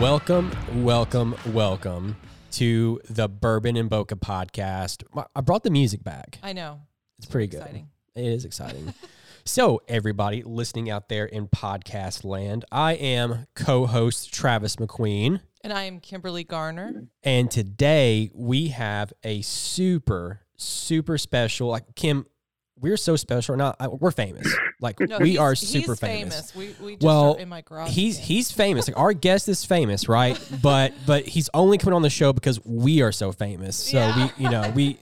Welcome, welcome, welcome to the Bourbon and Bokeh podcast. I brought the music back. I know. It's pretty good. exciting. It is exciting. so, everybody listening out there in podcast land, I am co host Travis McQueen. And I am Kimberly Garner. And today we have a super, super special, like Kim, we're so special. Not I- we're famous. Like No, we he's- are he's super famous. We, we just Well, are in my garage. He's again. he's famous. Like our guest is famous, right? But but he's only coming on the show because we are so famous. So Yeah. we you know we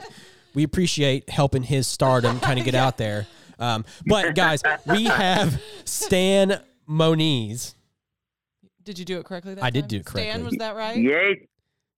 we appreciate helping his stardom kind of get out there. Um, but guys, we have Stan Moniz. Did you do it correctly? That I did do it correctly. Stan, was that right? Yay.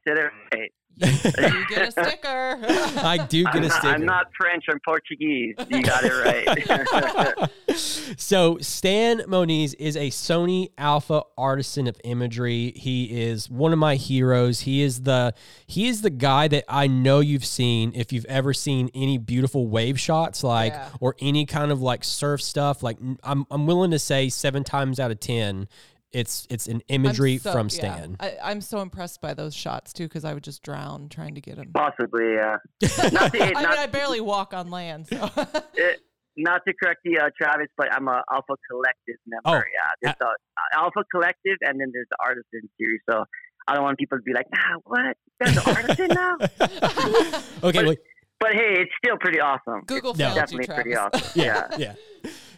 Said it right. You, you get a sticker. I do get I'm a not, sticker. I'm not French. I'm Portuguese. You got it right. so Stan Moniz is a Sony Alpha artisan of imagery. He is one of my heroes. He is the he is the guy that I know you've seen if you've ever seen any beautiful wave shots like Yeah. or any kind of like surf stuff like n- I'm I'm willing to say 7 times out of 10 it's it's an imagery so- from yeah. Stan. I, I'm so impressed by those shots too, because I would just drown trying to get them. Possibly, yeah. Not to, I mean, I barely walk on land. So. eh, not to correct you, uh, Travis, but I'm a Alpha Collective member. Oh, yeah, there's a Alpha Collective, and then there's the Artisan series. So I don't want people to be like, "Nah, what? There's an Artisan now." okay, but- wait. But hey, it's still pretty awesome. Google No. failed you, Definitely Travis. pretty awesome. yeah, yeah.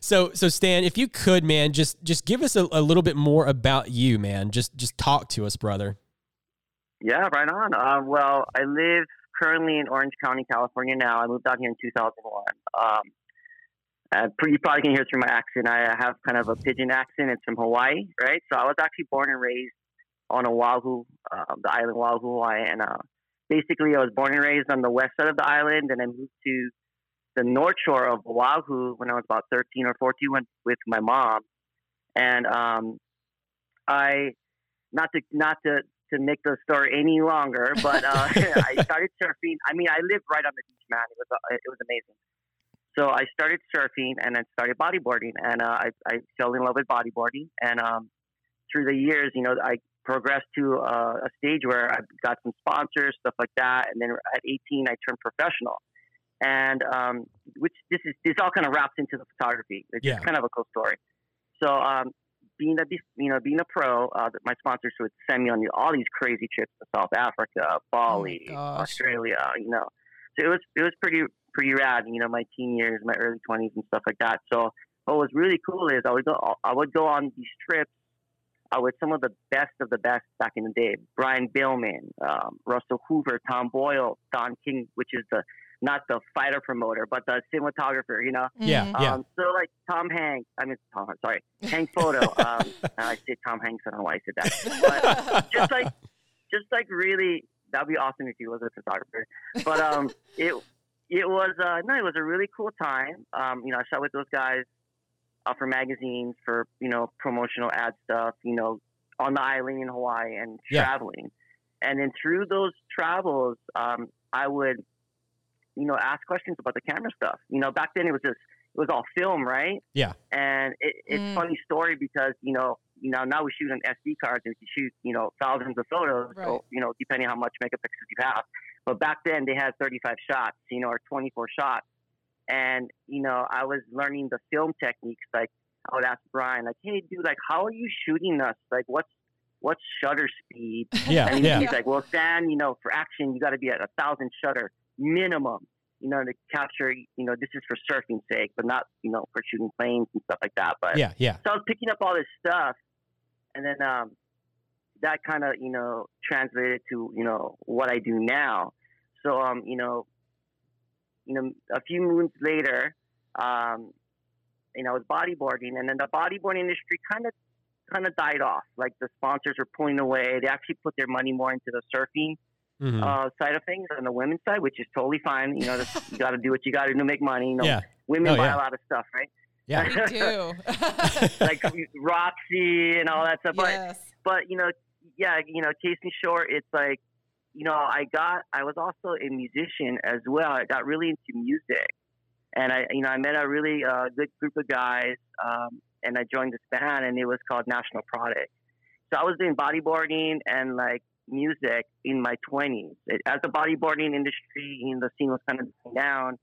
So, so Stan, if you could, man, just just give us a, a little bit more about you, man. Just just talk to us, brother. Yeah, right on. Uh, well, I live currently in Orange County, California now. I moved out here in 2001. Um, uh, you probably can hear through my accent. I have kind of a pidgin accent. It's from Hawaii, right? So I was actually born and raised on Oahu, uh, the island Oahu, Hawaii. And uh, basically, I was born and raised on the west side of the island, and I moved to the north shore of Oahu when I was about 13 or 14 went with my mom. And um, I, not to not to to make the story any longer, but uh, I started surfing. I mean, I lived right on the beach, man. It was uh, it was amazing. So I started surfing and then started bodyboarding, and uh, I I fell in love with bodyboarding. And um, through the years, you know, I progressed to uh, a stage where I got some sponsors, stuff like that. And then at 18, I turned professional. And um, which this is this all kind of wraps into the photography. It's Yeah. kind of a cool story. So um, being a you know being a pro, uh, my sponsors would send me on all these crazy trips to South Africa, Bali, gosh. Australia. You know, so it was it was pretty pretty rad. You know, my teen years, my early twenties, and stuff like that. So what was really cool is I would go I would go on these trips uh, with some of the best of the best back in the day. Brian Bielmann, um, Russell Hoover, Tom Boyle, Don King, which is the not the fighter promoter, but the cinematographer. You know. Yeah, Mhm. yeah. Um, so like Tom Hanks, I mean Tom, sorry, Hank Photo. Um, I said Tom Hanks. I don't know why I said that. But just like, just like really, that'd be awesome if he was a photographer. But um, it it was uh, no, it was a really cool time. Um, you know, I shot with those guys uh, for magazines, for you know promotional ad stuff. You know, on the island in Hawaii and Yeah. traveling. And then through those travels, um, I would, you know, ask questions about the camera stuff. You know, back then it was just it was all film, right? Yeah. And it, it's Mm. funny story because you know, you know, now we shoot on SD cards and we shoot, you know, thousands of photos. Right. So you know, depending how much megapixels you have. But back then they had 35 shots, you know, or 24 shots. And you know, I was learning the film techniques. Like I would ask Brian, like, "Hey, dude, like, how are you shooting us? Like, what's what's shutter speed?" Yeah, And yeah. he's like, "Well, Stan, you know, for action, you got to be at a thousand shutter minimum, you know, to capture. You know, this is for surfing's sake, but not, you know, for shooting planes and stuff like that." But Yeah, yeah. so I was picking up all this stuff, and then um, that kind of you know translated to you know what I do now. So um, you know, you know, a few moons later, um, you know, I was bodyboarding, and then the bodyboarding industry kind of kind of died off. Like the sponsors were pulling away. They actually put their money more into the surfing Mhm. uh, side of things on the women's side, which is totally fine. You know, that's- you got to do what you got to do to make money. You know, yeah, women Oh, buy yeah. a lot of stuff, right? yeah. We do. like Roxy and all that stuff. But yes. but you know, yeah, you know, case in short, it's like, you know, I got, I was also a musician as well. I got really into music, and I, you know, I met a really uh, good group of guys, um, and I joined this band, and it was called National Product. so I was doing bodyboarding and like music in my 20s. It, as the bodyboarding industry, you know, the scene was kind of down.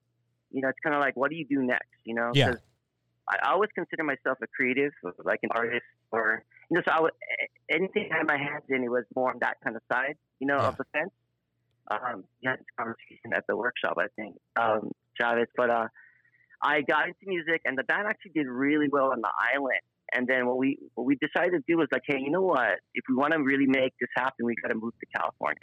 You know, it's kind of like, what do you do next? You know, Yeah. I, always consider myself a creative, like an artist, or you know, so I would anything I had my hands in, it was more on that kind of side, you know, Yeah. of the fence. Um, had this conversation at the workshop, I think, um, Travis. But uh, I got into music, and the band actually did really well on the island. And then what we what we decided to do was like, hey, you know what? If we want to really make this happen, we got to move to California.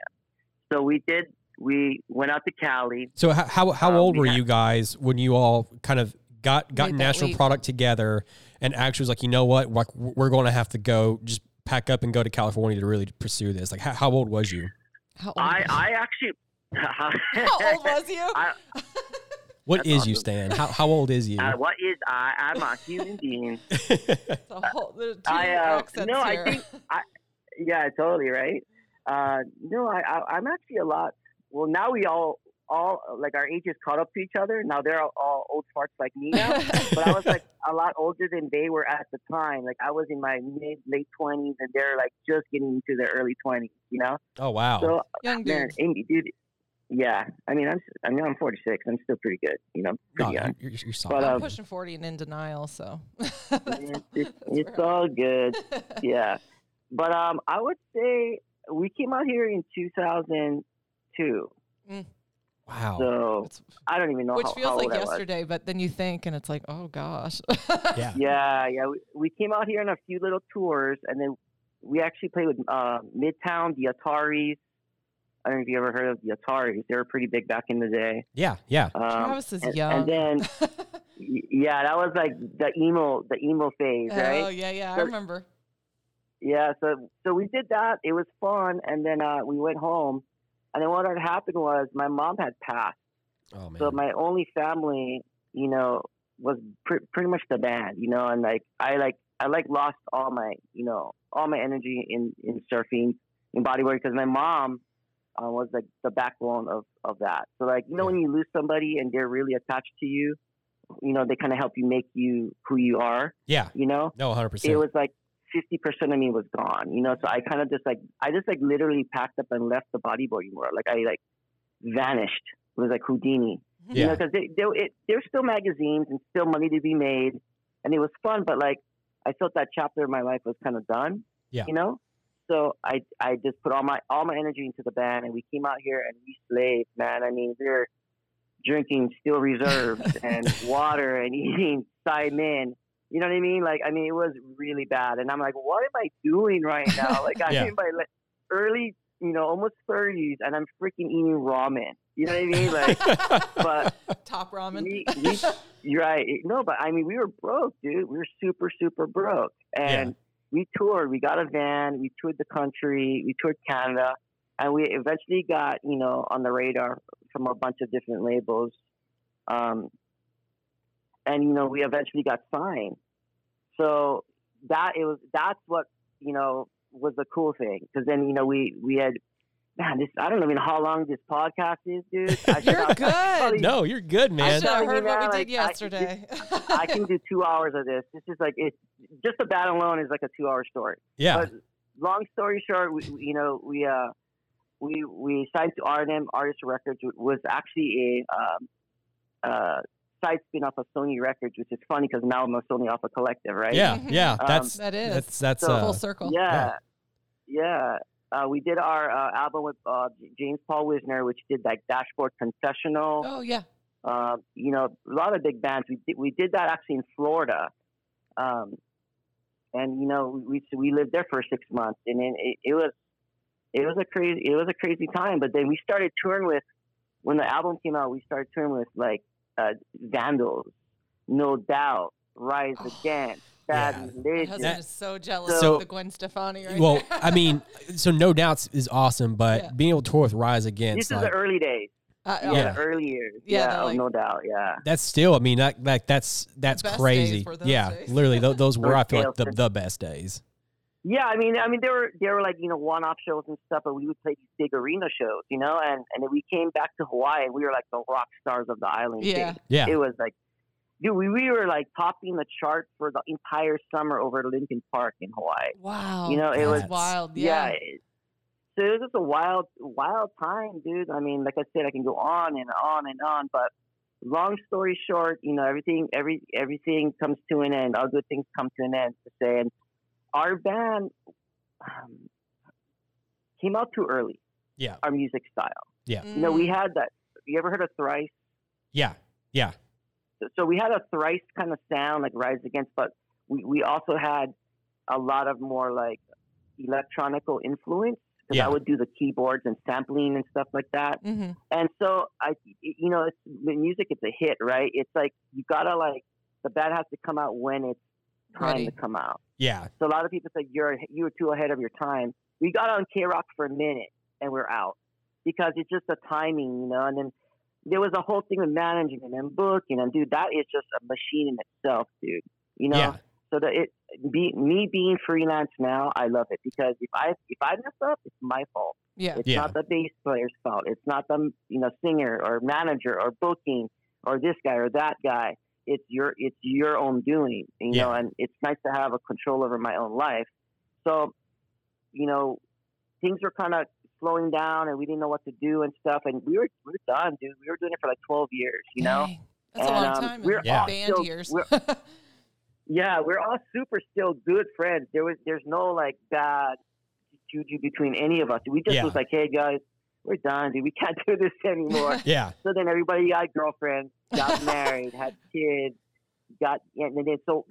So we did. We went out to Cali. So how how, how Um, old we were had- you guys when you all kind of got got Made national leap. product together and actually was like, you know what, like we're going to have to go just pack up and go to California to really pursue this. Like how, how old was you? How old, I I actually. how old was you? I, What That's is you. Stan? How how old is you? uh, what is I? I'm a human being. the whole, the two I, uh, accents no, I here. think- Yeah, totally right. Uh, no, I, I I'm actually a lot. Well, now we all all like our ages caught up to each other. Now they're all, all old farts like me now. but I was like a lot older than they were at the time. Like I was in my mid late twenties, and they're like just getting into their early twenties. You know. oh wow. So Young man, dude. Amy, dude. Yeah, I mean, I'm I mean, I'm 46. I'm still pretty good. You know, No, pretty young. you're, you're, you're But, solid. I'm um, pushing 40 and in denial, so. It's, it's, it's all good. yeah. But um, I would say we came out here in 2002. wow. So It's- I don't even know Which how, feels how like old was. yesterday, but then you think, and it's like, oh gosh. yeah. Yeah, yeah. We, we came out here on a few little tours, and then we actually played with uh, Midtown, the Ataris. I don't know if you ever heard of the Ataris. They were pretty big back in the day. Yeah. Yeah. Um, Travis is and, young. And then, yeah, that was like the emo, the emo phase, right? Oh yeah, yeah, I remember. Yeah, so so we did that. It was fun, and then uh, we went home. And then what had happened was my mom had passed, Oh man. so my only family, you know, was pr- pretty much the band, you know, and like I like I like lost all my, you know, all my energy in in surfing, in bodyboarding because my mom uh, was like the backbone of of that. So like you know when you lose somebody and they're really attached to you, you know they kind of help you make you who you are, yeah. you know No, hundred percent. it was like fifty percent of me was gone. You know, so I kind of just like I just like literally packed up and left the bodyboarding world. Like I like vanished. It was like Houdini. You Yeah. know, because they, they, it, there's still magazines and still money to be made, and it was fun. But like I felt that chapter of my life was kind of done. Yeah. You know. So I I just put all my all my energy into the band, and we came out here and we slaved, man. I mean, we were drinking steel reserves and water and eating saimin. You know what I mean? Like, I mean, it was really bad. And I'm like, what am I doing right now? Like, I'm Yeah. in my like, early, you know, almost 30s, and I'm freaking eating ramen. You know what I mean? Like, but Top ramen. we, we, right. No, but I mean, we were broke, dude. We were super, super broke. And we toured. We got a van. We toured the country. We toured Canada. And we eventually got, you know, on the radar from a bunch of different labels. Um, and, you know, we eventually got signed. So that, it was, that's what, you know, was the cool thing. Because then, you know, we, we had, man, this, I don't even know how long this podcast is, dude. I should- You're I- good. probably- no, you're good, man. I man. should have telling you heard what we like, did I- yesterday. I can do two hours of this. This is like it. Just the bat alone is like a two-hour story. Yeah. But long story short, we, we- you know we uh we we signed to R&M Artist Records which was actually a um, uh side spin-off of Sony Records, which is funny because now I'm a Sony Alpha Collective, right? Yeah. Yeah. Um, That's that is that's that's So- uh, full circle. Yeah, yeah. Uh, we did our uh, album with uh, James Paul Wisner, which did like Dashboard Confessional. Oh yeah. uh, you know, a lot of big bands. We did, we did that actually in Florida, um, and you know, we we lived there for six months, and then it, it was it was a crazy it was a crazy time. But then we started touring with when the album came out. We started touring with like uh, Vandals, No Doubt, Rise Oh, Against, Bad yeah. My husband That- is so jealous So- of the Gwen Stefani right well, there. I mean, so no doubts is awesome, but Yeah. being able to tour with Rise again. This Against, is like, the early days. Uh, Yeah, Yeah. the early years. Yeah, Yeah, they're like- No Doubt. Yeah. that's still, I mean, that, like that's that's best crazy. days those yeah, days. literally, th- those were I feel like the, the best days. Yeah, I mean, I mean, there were there were like you know one-off shows and stuff, but we would play these big arena shows, you know, and and then we came back to Hawaii and we were like the rock stars of the island. Yeah. It, Yeah, it was like dude, we, we were like topping the chart for the entire summer over at Lincoln Park in Hawaii. Wow. You know, it was wild. yeah. Yeah. it- so it was just a wild, wild time, dude. I mean, like I said, I can go on and on and on, but long story short, you know, everything, every everything comes to an end. All good things come to an end. To say, and our band um, came out too early. Yeah. Our music style. Yeah. You know, we Mm. had that. You ever heard of Thrice? Yeah. Yeah. So- we had a Thrice kind of sound, like Rise Against, but we, we also had a lot of more like electronical influence because Yeah. I would do the keyboards and sampling and stuff like that. Mm-hmm. And so I, you know, it's the music. It's a hit, right? It's like you gotta like the band has to come out when it's time Ready. to come out. Yeah. So a lot of people say you're you were too ahead of your time. We got on KROQ for a minute and we're out because it's just the timing, you know. And then there was a whole thing with management and booking, and dude, that is just a machine in itself, dude. You know. Yeah. So that it be me being freelance now, I love it because if I if I mess up, it's my fault. Yeah. It's Yeah. not the bass player's fault. It's not the you know singer or manager or booking or this guy or that guy. It's your it's your own doing, you know. And it's nice to have a control over my own life. So, you know, things were kind of slowing down, and we didn't know what to do and stuff. And we were we were done, dude. We were doing it for like twelve years, you know. Dang. That's a long um, time. in we're Yeah. Band also- years. we're- Yeah, we're all super still good friends. There was there's no like bad juju between any of us. We just Yeah. was like, hey guys, we're done, dude. We can't do this anymore. Yeah. so then everybody got girlfriends, got married, had kids, got and then so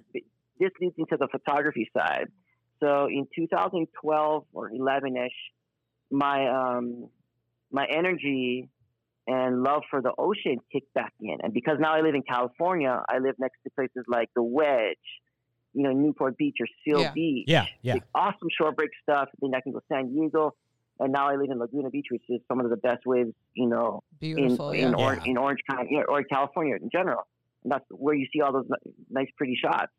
this leads into the photography side. So in 2012 or 11 ish, my um my energy and love for the ocean kicked back in. And because now I live in California, I live next to places like the Wedge, you know, Newport Beach or Seal Yeah. Beach. Yeah. Yeah. Like, awesome shore break stuff. Then I can go San Diego. And now I live in Laguna Beach, which is some of the best waves, you know, in Beautiful. in, yeah. Orange, Yeah. in Orange County or California in general. And that's where you see all those nice, pretty shots.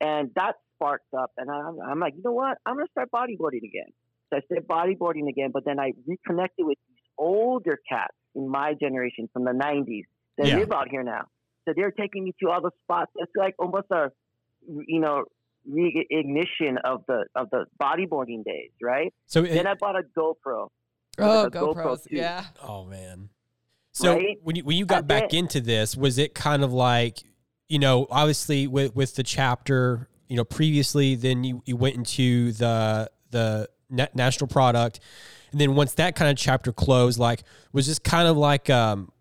And that sparked up, and I'm, I'm like, you know what? I'm gonna start bodyboarding again. So I started bodyboarding again, but then I reconnected with these older cats in my generation from the '90s that Yeah. live out here now. So they're taking me to all the spots. It's like almost a, you know, reignition of the of the bodyboarding days, right? So, it, then I bought a GoPro. Oh, a GoPro GoPros. too. Yeah. oh man. So Right? when you when you got And back then- into this, was it kind of like, you know, obviously with with the chapter, you know, previously, then you, you went into the the na- national product, and then once that kind of chapter closed, like, was this kind of like um.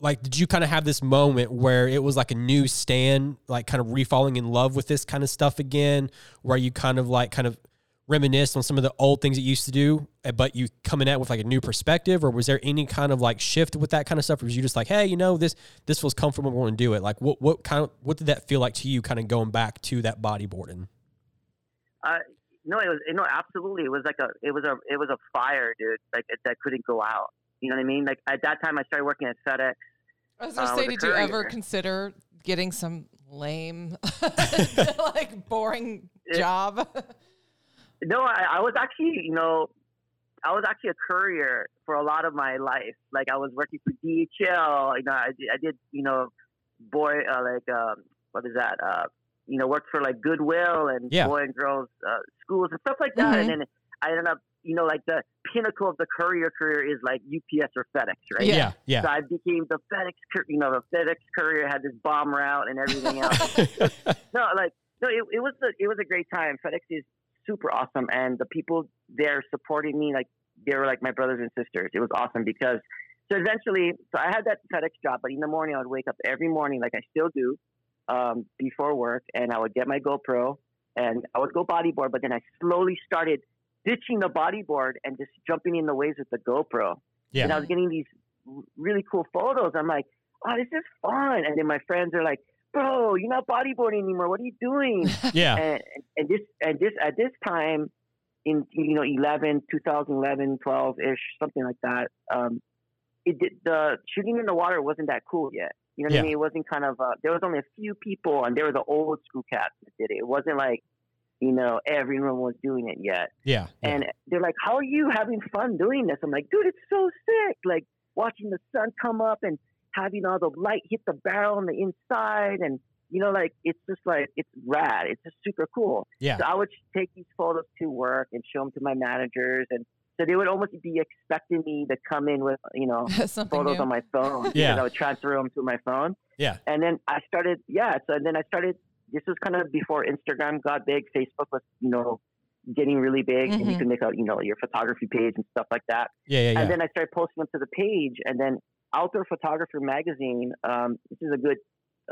Like, did you kind of have this moment where it was like a new stand, like kind of refalling in love with this kind of stuff again, where you kind of like kind of reminisce on some of the old things that you used to do, eh, but you coming at with like a new perspective, or was there any kind of like shift with that kind of stuff, or was you just like, hey, you know, this this feels comfortable, want to do it? Like, what what kind of what did that feel like to you, kind of going back to that bodyboarding? Uh, no, it was no, absolutely. It was like a, it was a, it was a fire, dude. Like it, that couldn't go out. You know what I mean? Like at that time, I started working at FedEx. I was gonna uh, say, did you ever consider getting some lame, like boring It- job? No, I, I was actually, you know, I was actually a courier for a lot of my life. Like I was working for DHL. You know, I, did- I did, you know, boy, uh, like um, what is that? Uh, you know, worked for like Goodwill and Yeah. boy and girls uh, schools and stuff like that. Mhm. And then I ended up, you know, like the pinnacle of the courier career is like UPS or FedEx, right? Yeah. yeah, yeah. So I became the FedEx, cour- you know, the FedEx courier had this bomb route and everything else. no, like no, it, it was the, it was a great time. FedEx is super awesome, and the people there supporting me like they were like my brothers and sisters. It was awesome because so eventually, so I had that FedEx job, but in the morning I would wake up every morning like I still do um, before work, and I would get my GoPro and I would go bodyboard, but then I slowly started ditching the bodyboard and just jumping in the waves with the GoPro Yeah. and I was getting these really cool photos. I'm like, oh, this is fun. And then my friends are like, bro, you're not bodyboarding anymore. What are you doing? yeah, and, and this and this at this time in you know 11 2011 12 ish something like that um it did the shooting in the water wasn't that cool yet you know what Yeah. i mean it wasn't kind of uh, there was only a few people and they were the old school cats that did it it wasn't like you know everyone was doing it yet yeah, yeah. and they're like, "How are you having fun doing this?" I'm like, "Dude, it's so sick! Like watching the sun come up and having all the light hit the barrel on the inside, and you know, like it's just like it's rad. It's just super cool. Yeah. So I would take these photos to work and show them to my managers, and so they would almost be expecting me to come in with you know photos new. on my phone. Yeah. because I would transfer them to my phone. Yeah. And then I started, yeah. So then I started. This was kind of before Instagram got big. Facebook was, you know, getting really big, and you can make a, you know, your photography page and stuff like that. Yeah, yeah, yeah. And then I started posting them to the page, and then Outdoor Photographer magazine. Um, this is a good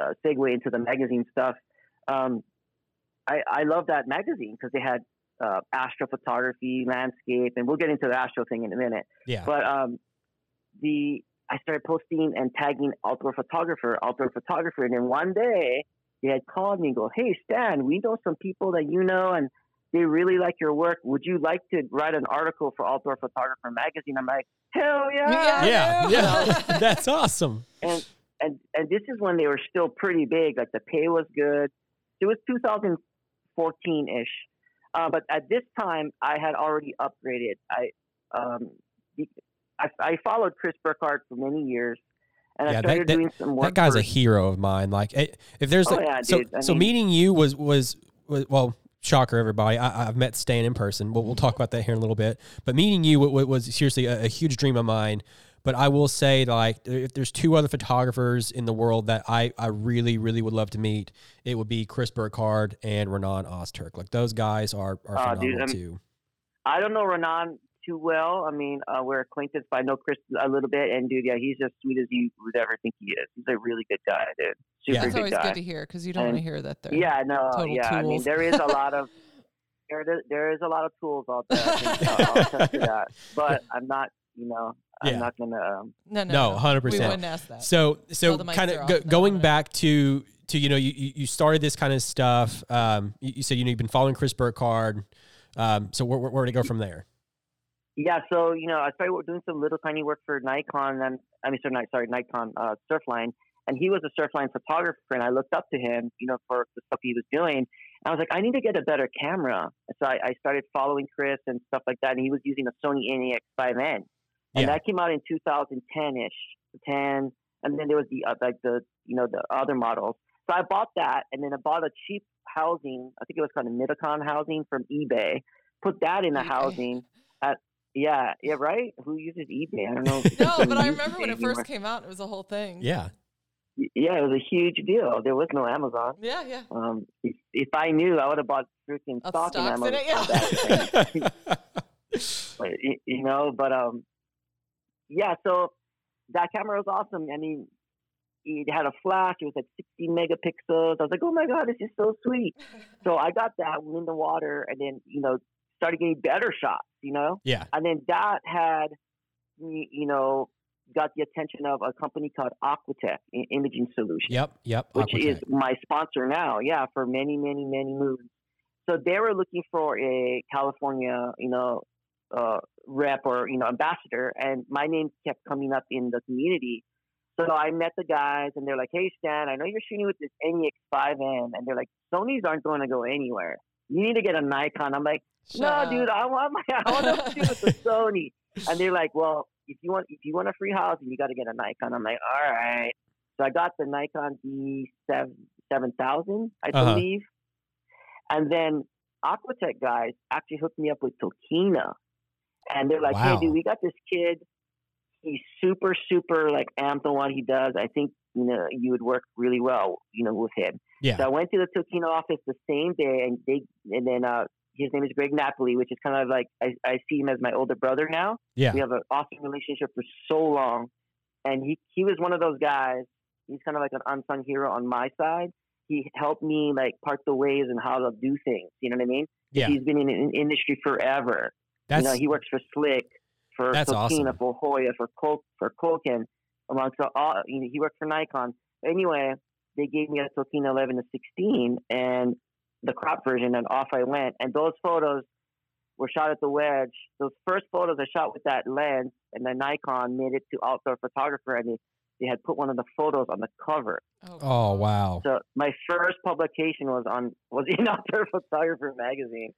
uh, segue into the magazine stuff. Um, I, I love that magazine because they had uh, astrophotography, landscape, and we'll get into the astro thing in a minute. yeah. But um, the I started posting and tagging outdoor photographer, outdoor photographer, and then one day they had called me and go, "Hey Stan, we know some people that you know, and they really like your work. Would you like to write an article for Outdoor Photographer magazine?" I'm like, "Hell yeah!" Yeah. yeah, yeah. That's awesome. And and and this is when they were still pretty big. Like the pay was good. It was 2014 ish. Uh, but at this time, I had already upgraded. I um, I, I followed Chris Burkard for many years, and Yeah, I that- started that- doing some work. That guy's for, a hero of mine. Like, eh, if there's Oh, a, yeah, so. So mean- meeting you was was was well. Shocker, everybody! I, I've met Stan in person. We'll, we'll talk about that here in a little bit. But meeting you wa- wa- was seriously a, a huge dream of mine. But I will say, like, if there's two other photographers in the world that I, I really, really would love to meet, it would be Chris Burkard and Renan Ozturk. Like, those guys are, are Oh, phenomenal dude, too. I don't know Renan too well. I mean, uh, we're acquaintances, but I know Chris a little bit. And dude, yeah, he's as sweet as you would ever think he is. He's a really good guy, dude. Super Yeah. That's good always guy. good to hear because you don't want to hear that they're Yeah, no, total yeah. I mean, tools. there is a lot of there, there is a lot of tools out there. I think, uh, I'll attest to that. But I'm not, you know, I'm Yeah. not gonna. Um, no, no, No, no. 100%. We wouldn't ask that. So so kind of go, going back to to you know you you you started this kind of stuff. Um, you, you said you know you've been following Chris Burkard. Um, so where, where, where to go from there? yeah, so you know, I started doing some little tiny work for Nikon, and I mean, sorry, sorry, Nikon uh, Surfline, and he was a Surfline photographer, and I looked up to him, you know, for the stuff he was doing. And I was like, I need to get a better camera. So I, I started following Chris and stuff like that, and he was using a Sony NEX5N, and Yeah. that came out in 2010 ish, 10, and then there was the uh, like the you know the other models. So I bought that, and then I bought a cheap housing. I think it was called a Midicon housing from eBay. Put that in the eBay. housing. At, yeah, yeah, right. Who uses eBay? I don't know. no, but I remember when it anymore. first came out, it was a whole thing. Yeah, Yeah, it was a huge deal. There was no Amazon. yeah, yeah. Um, if, if I knew, I would have bought freaking stock in stocks Amazon. in it, yeah. but, you know, but um, yeah. So that camera was awesome. I mean, it had a flash. It was like 60 megapixels. I was like, oh my god, this is so sweet. So I got that went in the water, and then you know started getting better shots. You know, yeah, and then that had you know, got the attention of a company called Aquatech Imaging Solutions yep, yep. which is my sponsor now. Yeah, for many, many, many moons. So they were looking for a California, you know, uh, rep or you know ambassador, and my name kept coming up in the community. So I met the guys, and they're like, "Hey, Stan, I know you're shooting with this NEX5N," and they're like, "Sony's aren't going to go anywhere. You need to get a Nikon." I'm like, Shut "No, up. dude, I want my, I want to shoot with the Sony." And they're like, "Well, if you want, if you want a free housing, you got to get a Nikon." I'm like, "All right." So I got the Nikon D seven thousand, I Uh-huh. believe, and then Aquatech guys actually hooked me up with Tokina, and they're like, Wow. "Hey, dude, we got this kid. He's super, super like amped on what he does. I think you know you would work really well, you know, with him." Yeah. So I went to the Tokina office the same day, and they and then uh, his name is Greg Napoli, which is kind of like I, I see him as my older brother now. Yeah. We have an awesome relationship for so long, and he he was one of those guys. He's kind of like an unsung hero on my side. He helped me like part the ways and how to do things. You know what I mean? Yeah. He's been in the industry forever. That's you know, he works for Slik, for That's Tokina, awesome. for Hoya, for Col- for Cokin, amongst all. You know, he worked for Nikon. Anyway, they gave me a Tokina 11 to 16 and the crop version, and off I went. And those photos were shot at the wedge. Those first photos I shot with that lens, and the Nikon made it to outdoor photographer, and they, they had put one of the photos on the cover. oh, oh wow. So my first publication was on was in Outdoor Photographer magazine.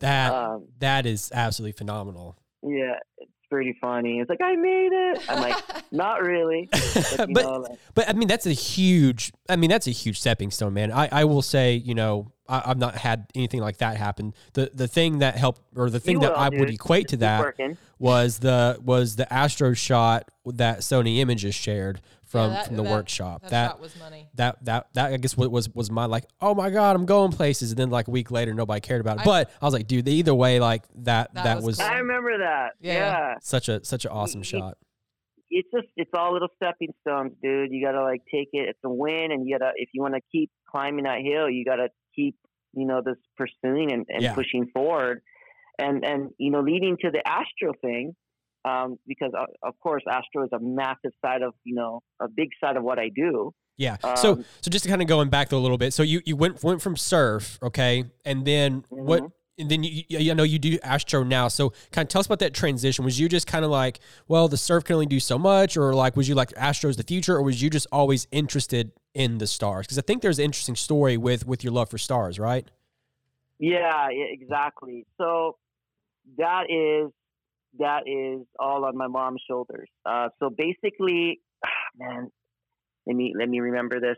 That Um, that is absolutely phenomenal. Yeah, it's pretty funny. It's like I made it. I'm like, not really. But, But- know, like, But I mean, that's a huge. I mean, that's a huge stepping stone, man. I, I will say, you know, I, I've not had anything like that happen. The the thing that helped, or the thing You that will, I would dude. equate to keep that working. was the was the Astro shot that Sony Images shared from that- from the that- workshop. That, That shot was money. that that that I guess was was my like, oh my god, I'm going places, and then like a week later, nobody cared about it. I- but I was like, dude, either way, like that that, That was, was cool. I remember that. Yeah. yeah. such a such an awesome Y- shot. it's just it's all little stepping stones, dude. You gotta like take it. It's a win, and you gotta if you want to keep climbing that hill, you gotta keep you know this pursuing and, and Yeah. pushing forward, and and you know leading to the Astro thing, um, because uh, of course Astro is a massive side of you know a big side of what I do. Yeah. so Um, so just to kind of going back a little bit. So you you went went from surf, okay, and then what? Mhm. And then you, you, you know you do Astro now. So kind of tell us about that transition. Was you just kind of like, well, the surf can only do so much, or like was you like Astro's the future, or was you just always interested in the stars? Because I think there's an interesting story with with your love for stars, right? Yeah, exactly. So that is that is all on my mom's shoulders. Uh, so basically, man, let me let me remember this.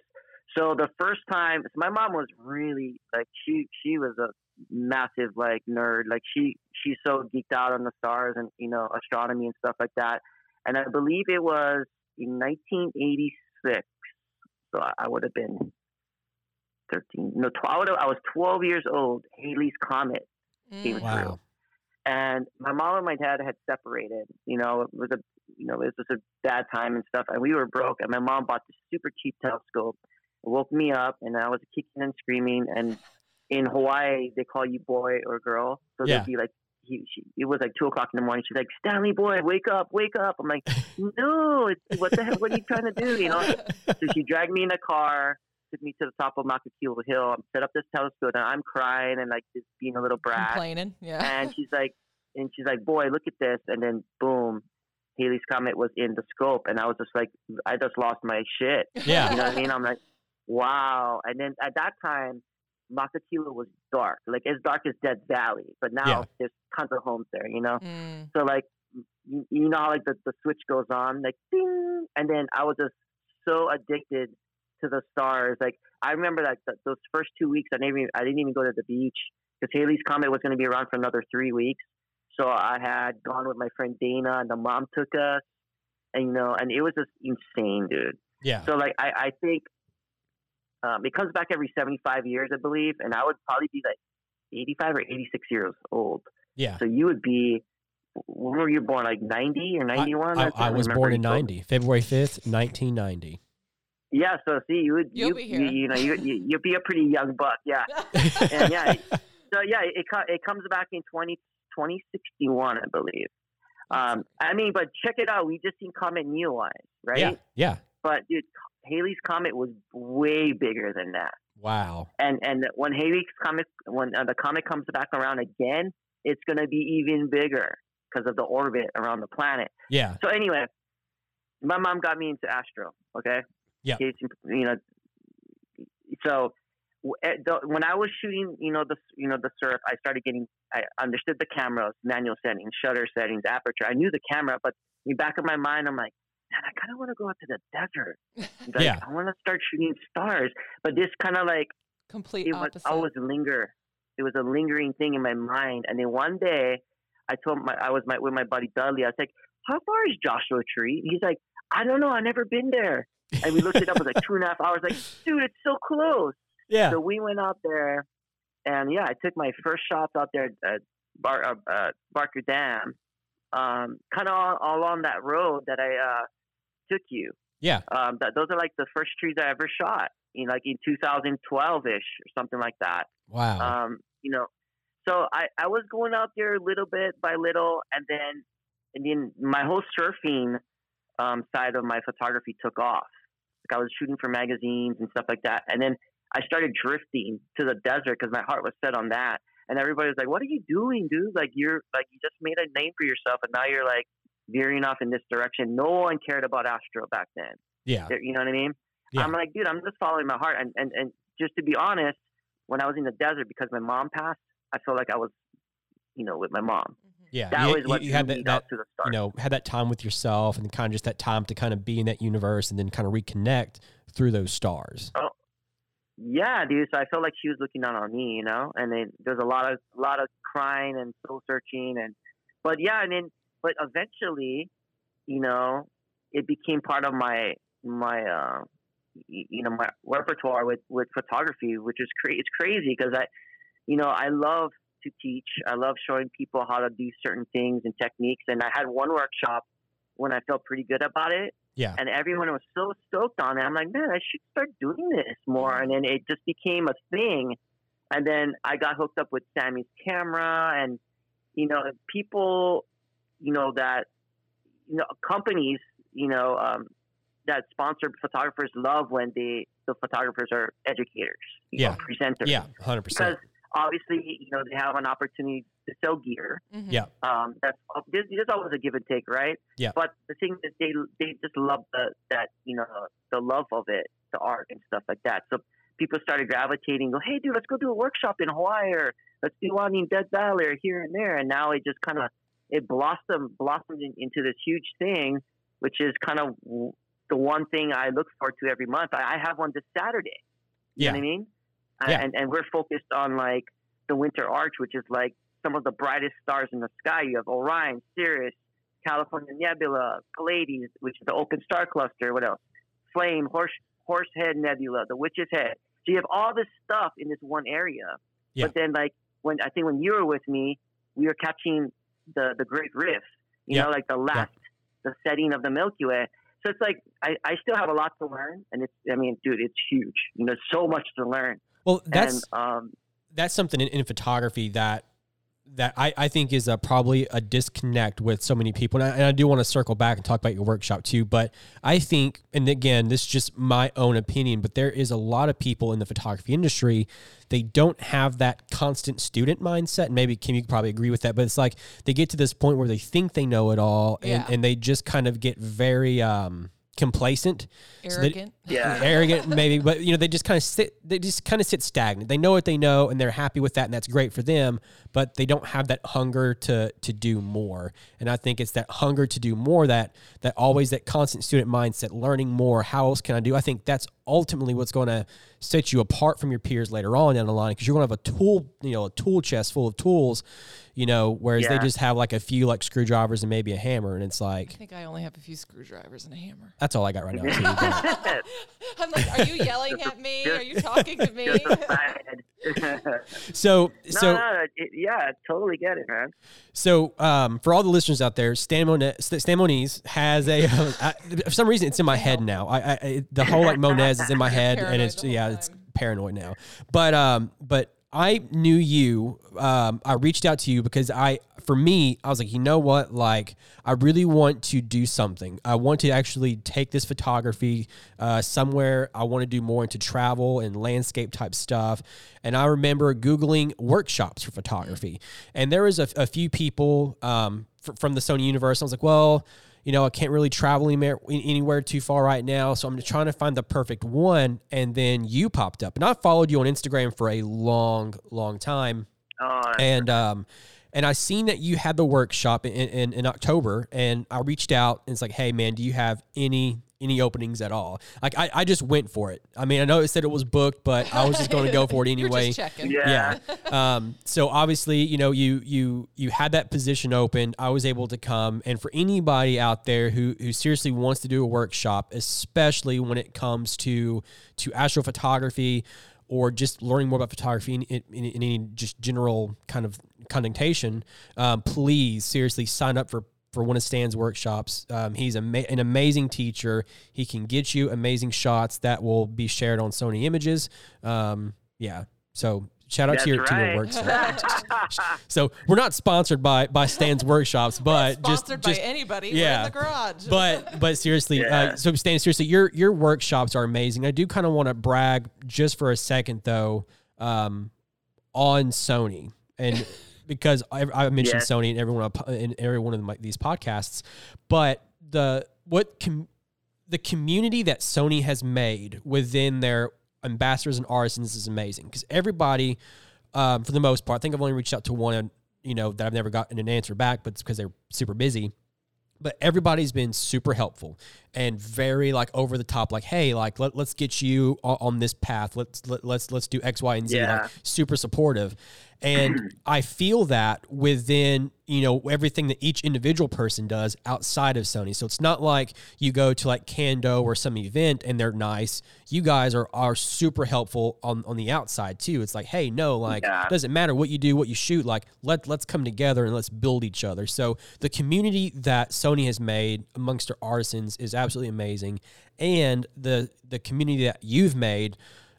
So the first time, so my mom was really like she she was a massive like nerd. Like she she's so geeked out on the stars and you know astronomy and stuff like that. And I believe it was in 1986. So I, I would have been 13. No, 12. I, would have- I was 12 years old. Halley's Comet came Mm. through. Wow. And my mom and my dad had separated. You know, it was a you know, it was a bad time and stuff. And we were broke. And my mom bought this super cheap telescope. It woke me up, and I was kicking and screaming. And in Hawaii, they call you boy or girl. So Yeah. they'd be like, he, she, it was like two o'clock in the morning. She's like, Stanley boy, wake up, wake up. I'm like, no, it's, what the hell? What are you trying to do? You know? so she dragged me in a car, took me to the top of Makakilo Hill, I'm set up this telescope, and I'm crying and like just being a little brat. Complaining. Yeah. And she's like, and she's like, boy, look at this. And then boom, Halley's Comet was in the scope, and I was just like, I just lost my shit. Yeah. You know what I mean? I'm like, wow. And then at that time, Makakilo was dark, like as dark as Death Valley. But now Yeah. there's tons of homes there, you know. Mm. So like, you, you know how like the, the switch goes on, like ding, and then I was just so addicted to the stars. Like I remember that th those first two weeks, I didn't even, I didn't even go to the beach because Halley's Comet was going to be around for another three weeks. So I had gone with my friend Dana, and the mom took us, and you know, and it was just insane, dude. Yeah. So like I, I think um, it comes back every seventy five years, I believe, and I would probably be like eighty five or eighty six years old. Yeah. So you would be when were you born? Like ninety or ninety one? I, I was born in '90, February 5th, 1990. Yeah, so see, you would You'll you, be here. you know you, you you'd be a pretty young buck, yeah. and yeah, it- so yeah, it it comes back in 20, 2061, I believe. Um, I mean, but check it out. We just seen Comet Neowise, right? Yeah. Yeah. But dude, Halley's Comet was way bigger than that. Wow. And and when Halley's Comet when uh, the comet comes back around again, it's going to be even bigger because of the orbit around the planet. Yeah. So anyway, my mom got me into Astro. Okay. Yeah. You know. So eh, when I was shooting, you know the you know the surf, I started getting. I understood the cameras, manual settings, shutter settings, aperture. I knew the camera, but in the back of my mind, I'm like, man, I kind of want to go out to the desert. Like, Yeah. I want to start shooting stars. But this kind of like Complete it was always linger. It was a lingering thing in my mind. And then one day, I told my I was my with my buddy Dudley. I was like, "How far is Joshua Tree?" He's like, "I don't know. I've never been there." And we looked it up. It was like two and a half hours. Like, dude, it's so close. Yeah. So we went out there, and yeah, I took my first shots out there at Bar, uh, uh, Barker Dam, um, kind of all, all on that road that I uh, took you. Yeah. Um, that those are like the first trees I ever shot. in like in 2012 ish or something like that. Wow. Um, you know, so I, I was going out there little bit by little, and then and then my whole surfing um, side of my photography took off. Like I was shooting for magazines and stuff like that, and then I started drifting to the desert because my heart was set on that. And everybody was like, "What are you doing, dude? Like you're like you just made a name for yourself, and now you're like veering off in this direction." No one cared about Astro back then. yeah. You know what I mean? Yeah. I'm like, dude, I'm just following my heart. And, and, and just to be honest, when I was in the desert, because my mom passed, I felt like I was, you know, with my mom. Mhm. Yeah, that you, was what you had that, that to the start. you know had that time with yourself and kind of just that time to kind of be in that universe and then kind of reconnect through those stars. Oh, Yeah, dude. So I felt like she was looking down on me, you know. And then there's a lot of a lot of crying and soul searching, and but yeah, and then but eventually, you know, it became part of my my uh, you know my repertoire with with photography, which is cra- it's crazy because I, you know, I love to teach. I love showing people how to do certain things and techniques. And I had one workshop when I felt pretty good about it Yeah, and everyone was so stoked on it. I'm like, man, I should start doing this more. And then it just became a thing. And then I got hooked up with Samy's camera, and you know, people, you know that, you know, companies, you know, um, that sponsor photographers love when they the photographers are educators, you Yeah. know, presenters, yeah, hundred percent. because obviously, you know, they have an opportunity to sell gear Mhm. Yeah. um, that's there's, there's always a give and take, right? Yeah. But the thing is, they they just love the that you know the love of it, the art and stuff like that. So people started gravitating. Go, hey, dude, let's go do a workshop in Hawaii, or let's do one in Death Valley, or here and there. And now it just kind of it blossomed blossomed in, into this huge thing, which is kind of the one thing I look forward to every month. I, I have one this Saturday. You Yeah. know what I mean? And- Yeah. And and we're focused on like the Winter Arch, which is like some of the brightest stars in the sky. You have Orion, Sirius, California Nebula, Pleiades, which is the open star cluster. What else? Flame, Horse Horsehead Nebula, the Witch's Head. So you have all this stuff in this one area. Yeah. But then, like when I think when you were with me, we were catching the the Great Rift. You Yeah. know, like the last the setting of the Milky Way. So it's like I, I still have a lot to learn, and it's I mean, dude, it's huge. You know, so much to learn. Well, that's and um, that's something in, in photography that that I, I think is a, probably a disconnect with so many people. And I, and I do want to circle back and talk about your workshop too. But I think, and again, this is just my own opinion, but there is a lot of people in the photography industry, they don't have that constant student mindset. And maybe Kim, you could probably agree with that. But it's like they get to this point where they think they know it all and, Yeah. and they just kind of get very um, complacent. So they- Arrogant. yeah, arrogant maybe but you know they just kind of sit they just kind of sit stagnant they know what they know and they're happy with that and that's great for them but they don't have that hunger to to do more and i think it's that hunger to do more that that always that constant student mindset learning more how else can i do i think that's ultimately what's going to set you apart from your peers later on down the line because you're going to have a tool you know a tool chest full of tools you know whereas they just have like a few like screwdrivers and maybe a hammer and it's like, I think I only have a few screwdrivers and a hammer. that's all i got right now too, I'm like, are you yelling at me? Are you talking to me? Just a side. no, so so no, it, yeah, I totally get it, man. So, um, for all the listeners out there, Stan, Mone- Stan Moniz has a. Uh, I, for some reason, it's in my head now. I, I the whole like Monez is in my head, and it's the whole yeah, it's paranoid now. But um, but I knew you. Um, I reached out to you because I, for me, I was like, you know what? Like, I really want to do something. I want to actually take this photography uh, somewhere. I want to do more into travel and landscape type stuff. And I remember Googling workshops for photography. And there was a, a few people um, fr- from the Sony universe. I was like, well, you know, I can't really travel anywhere, anywhere too far right now. So I'm trying to find the perfect one. And then you popped up. And I followed you on Instagram for a long, long time Oh, and um and I seen that you had the workshop in, in in October, and I reached out and it's like, hey man, do you have any any openings at all? Like I, I just went for it. I mean, I know it said it was booked, but I was just going to go for it You're anyway. just checking. yeah. Yeah. Um, so obviously, you know, you you you had that position open. I was able to come, and for anybody out there who who seriously wants to do a workshop, especially when it comes to to astrophotography or just learning more about photography in, in, in any just general kind of connotation, um, please seriously sign up for for one of Stan's workshops. Um, he's ama- an amazing teacher. He can get you amazing shots that will be shared on Sony Images. Um, yeah. So shout out to your That's to your right. workshops. so we're not sponsored by by Stan's workshops, but just Sponsored just by anybody. yeah. We're in the garage. but but seriously, uh, so Stan, seriously, your your workshops are amazing. I do kind of want to brag just for a second though, um, on Sony and because I, I mentioned Yeah. Sony and everyone in every one of my, these podcasts, but the what com- the community that Sony has made within their ambassadors and artisans is amazing because everybody, um, for the most part, I think I've only reached out to one you know, that I've never gotten an answer back, but it's because they're super busy. But everybody's been super helpful and very like over the top. Like, hey, like let, let's get you on, on this path. Let's let, let's let's do X, Y, and Z. Yeah. Like super supportive. And I feel that within, you know, everything that each individual person does outside of Sony. So it's not like you go to like Kando or some event and they're nice. You guys are are super helpful on, on the outside too. It's like, hey, no, like Yeah. doesn't matter what you do, what you shoot, like let let's come together and let's build each other. So the community that Sony has made amongst their artisans is absolutely amazing. And the the community that you've made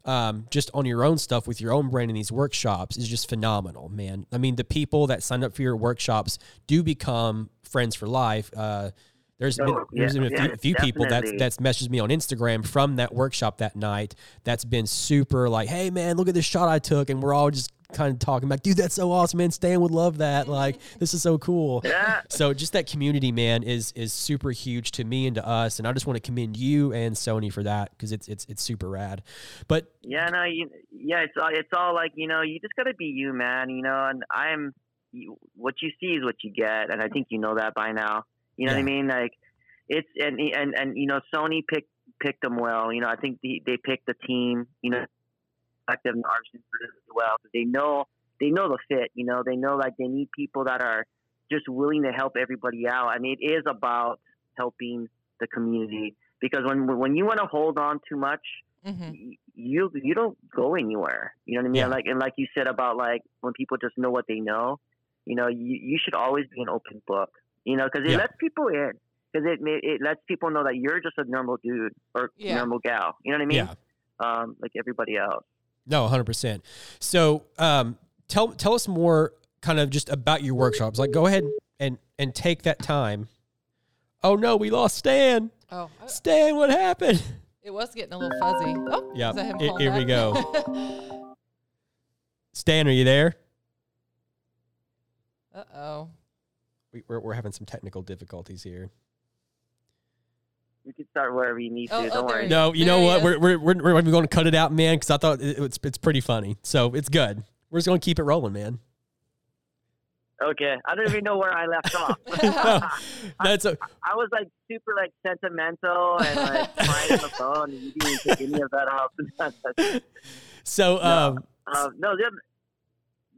um, just on your own stuff with your own brand in these workshops is just phenomenal, man. I mean, the people that sign up for your workshops do become friends for life. Uh, there's been, Oh, there's yeah, been a few, yeah, few people that's that's messaged me on Instagram from that workshop that night. That's been super like, hey man, look at this shot I took, and we're all just kind of talking back, dude, that's so awesome, man. Stan would love that. Like, this is so cool. Yeah. So just that community, man, is is super huge to me and to us, and I just want to commend you and Sony for that because it's it's it's super rad. But Yeah, no, you, yeah, it's all, it's all like you know, you just gotta be you, man. You know, and I'm you, what you see is what you get, and I think you know that by now. You know what I mean? Like it's and and and you know, Sony picked picked them well. You know, I think the, they picked the team. You know, effective and artisans really well they know they know the fit. You know, they know like they need people that are just willing to help everybody out, I mean, it is about helping the community because when when you want to hold on too much hmm you you don't go anywhere. You know what I mean? Yeah. Like and like you said about like when people just know what they know, you know, you you should always be an open book. You know, because it Yeah. lets people in. Because it it lets people know that you're just a normal dude or Yeah. normal gal. You know what I mean? yeah, Um, like everybody else. No, hundred percent. So um, tell tell us more, kind of just about your workshops. Like, go ahead and and take that time. Oh no, we lost Stan. Oh, Stan, what happened? it was getting a little fuzzy. Oh, Yeah, here- we go. Stan, are you there? uh oh. We, we're we're having some technical difficulties here. We can start wherever you need to. Oh, don't oh, worry. No, you There know what? We're, we're, we're, we're going to cut it out, man, because I thought it, it's, it's pretty funny. So it's good. We're just going to keep it rolling, man. Okay, I don't even know where I left off. No, that's a, I was like super like sentimental and like crying on the phone, and you didn't even take any of that off. so. Um, Uh, no, the other-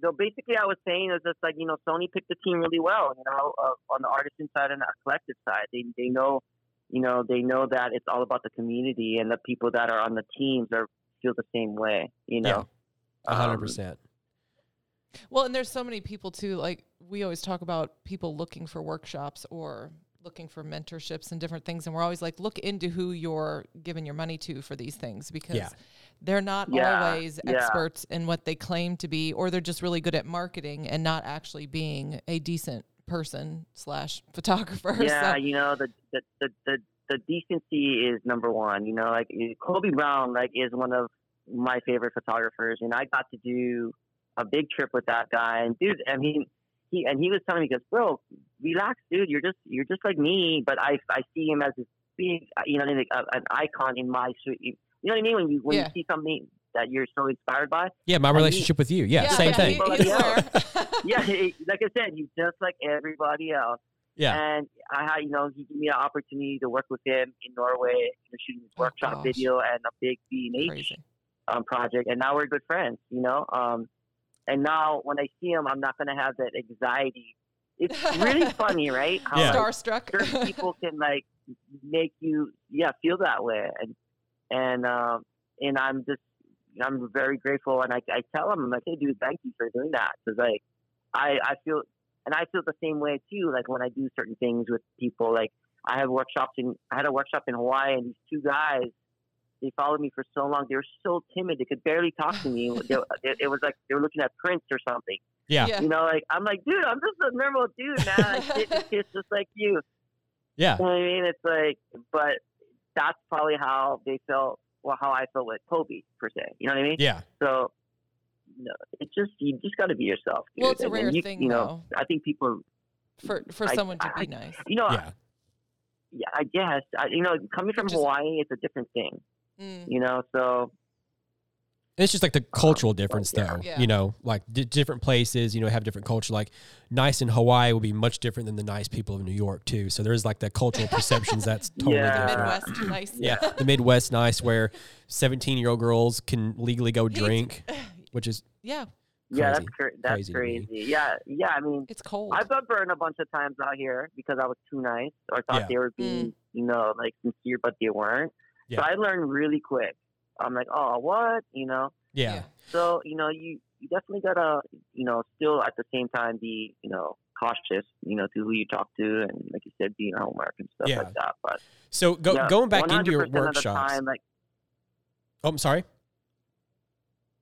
no. Basically, I was saying is just like you know, Sony picked the team really well. You know, uh, on the artisan side and the collective side, they they know, you know, they know that it's all about the community and the people that are on the teams are feel the same way. You know, a hundred Um, percent. Well, and there's so many people too. Like we always talk about people looking for workshops or looking for mentorships and different things, and we're always like, look into who you're giving your money to for these things because Yeah. they're not Yeah, always yeah. experts in what they claim to be, or they're just really good at marketing and not actually being a decent person slash photographer. Yeah, So- you know the the, the the the decency is number one. You know, like Colby Brown, like is one of my favorite photographers, and I got to do a big trip with that guy. And dude, I mean, he and he was telling me, he goes, "Bro, relax, dude. You're just you're just like me, but I I see him as this big, you know, like an icon in my street. You know what I mean? When you when Yeah. you see something that you're so inspired by, Yeah, my he- relationship with you. Yeah, same yeah, thing. he- Well, yeah. he- like I said, he's just like everybody else. yeah. And I had, you know, he gave me an opportunity to work with him in Norway, you know, shooting his Oh, workshop gosh. video and a big B and H um, project. And now we're good friends, you know. Um, and now when I see him, I'm not going to have that anxiety. It's really funny, right? How Yeah. like, Starstruck. certain people can like make you, yeah, feel that way. And and um, and I'm just, I'm very grateful. And I, I tell him, I'm like, hey, dude, thank you for doing that because like I I feel and I feel the same way too. Like when I do certain things with people, like I have workshops in I had a workshop in Hawaii, and these two guys, they followed me for so long. They were so timid; they could barely talk to me. They- it, it was like they were looking at prints or something. Yeah. Yeah. You know, like I'm like, dude, I'm just a normal dude, man. I sit and just like you. Yeah. You know what I mean? It's like, but that's probably how they felt. Well, how I felt with Colby per se. You know what I mean? Yeah. So, no, it's just you just got to be yourself. Dude. Well, it's a And- and rare you, thing, you know, I think people for for I- someone to I- be nice. you know, Yeah. yeah, I guess. I, you know, coming from Just- Hawaii, it's a different thing. Mm. You know, so It's just like the cultural difference, yeah. though. Yeah. You know, like di different places, you know, have different culture. Like nice in Hawaii will be much different than the nice people of New York too. So there's like the cultural perceptions that's totally Yeah. different. Midwest, nice. Yeah, the Midwest nice where 17 year old girls can legally go drink, which is Yeah, yeah, that's Crazy. that's Crazy crazy. Yeah, yeah. I mean, it's cold. I've got burned a bunch of times out here because I was too nice or thought Yeah. they were being, mm. you know, like sincere, but they weren't. Yeah. So I learned really quick. I'm like, oh, what? You know. yeah, So you know, you you definitely gotta, you know, still at the same time be, you know, cautious, you know, to who you talk to, and like you said, being homework and stuff Yeah. like that. But So go, yeah, going back into your 100% of workshops. time, like, oh, I'm sorry.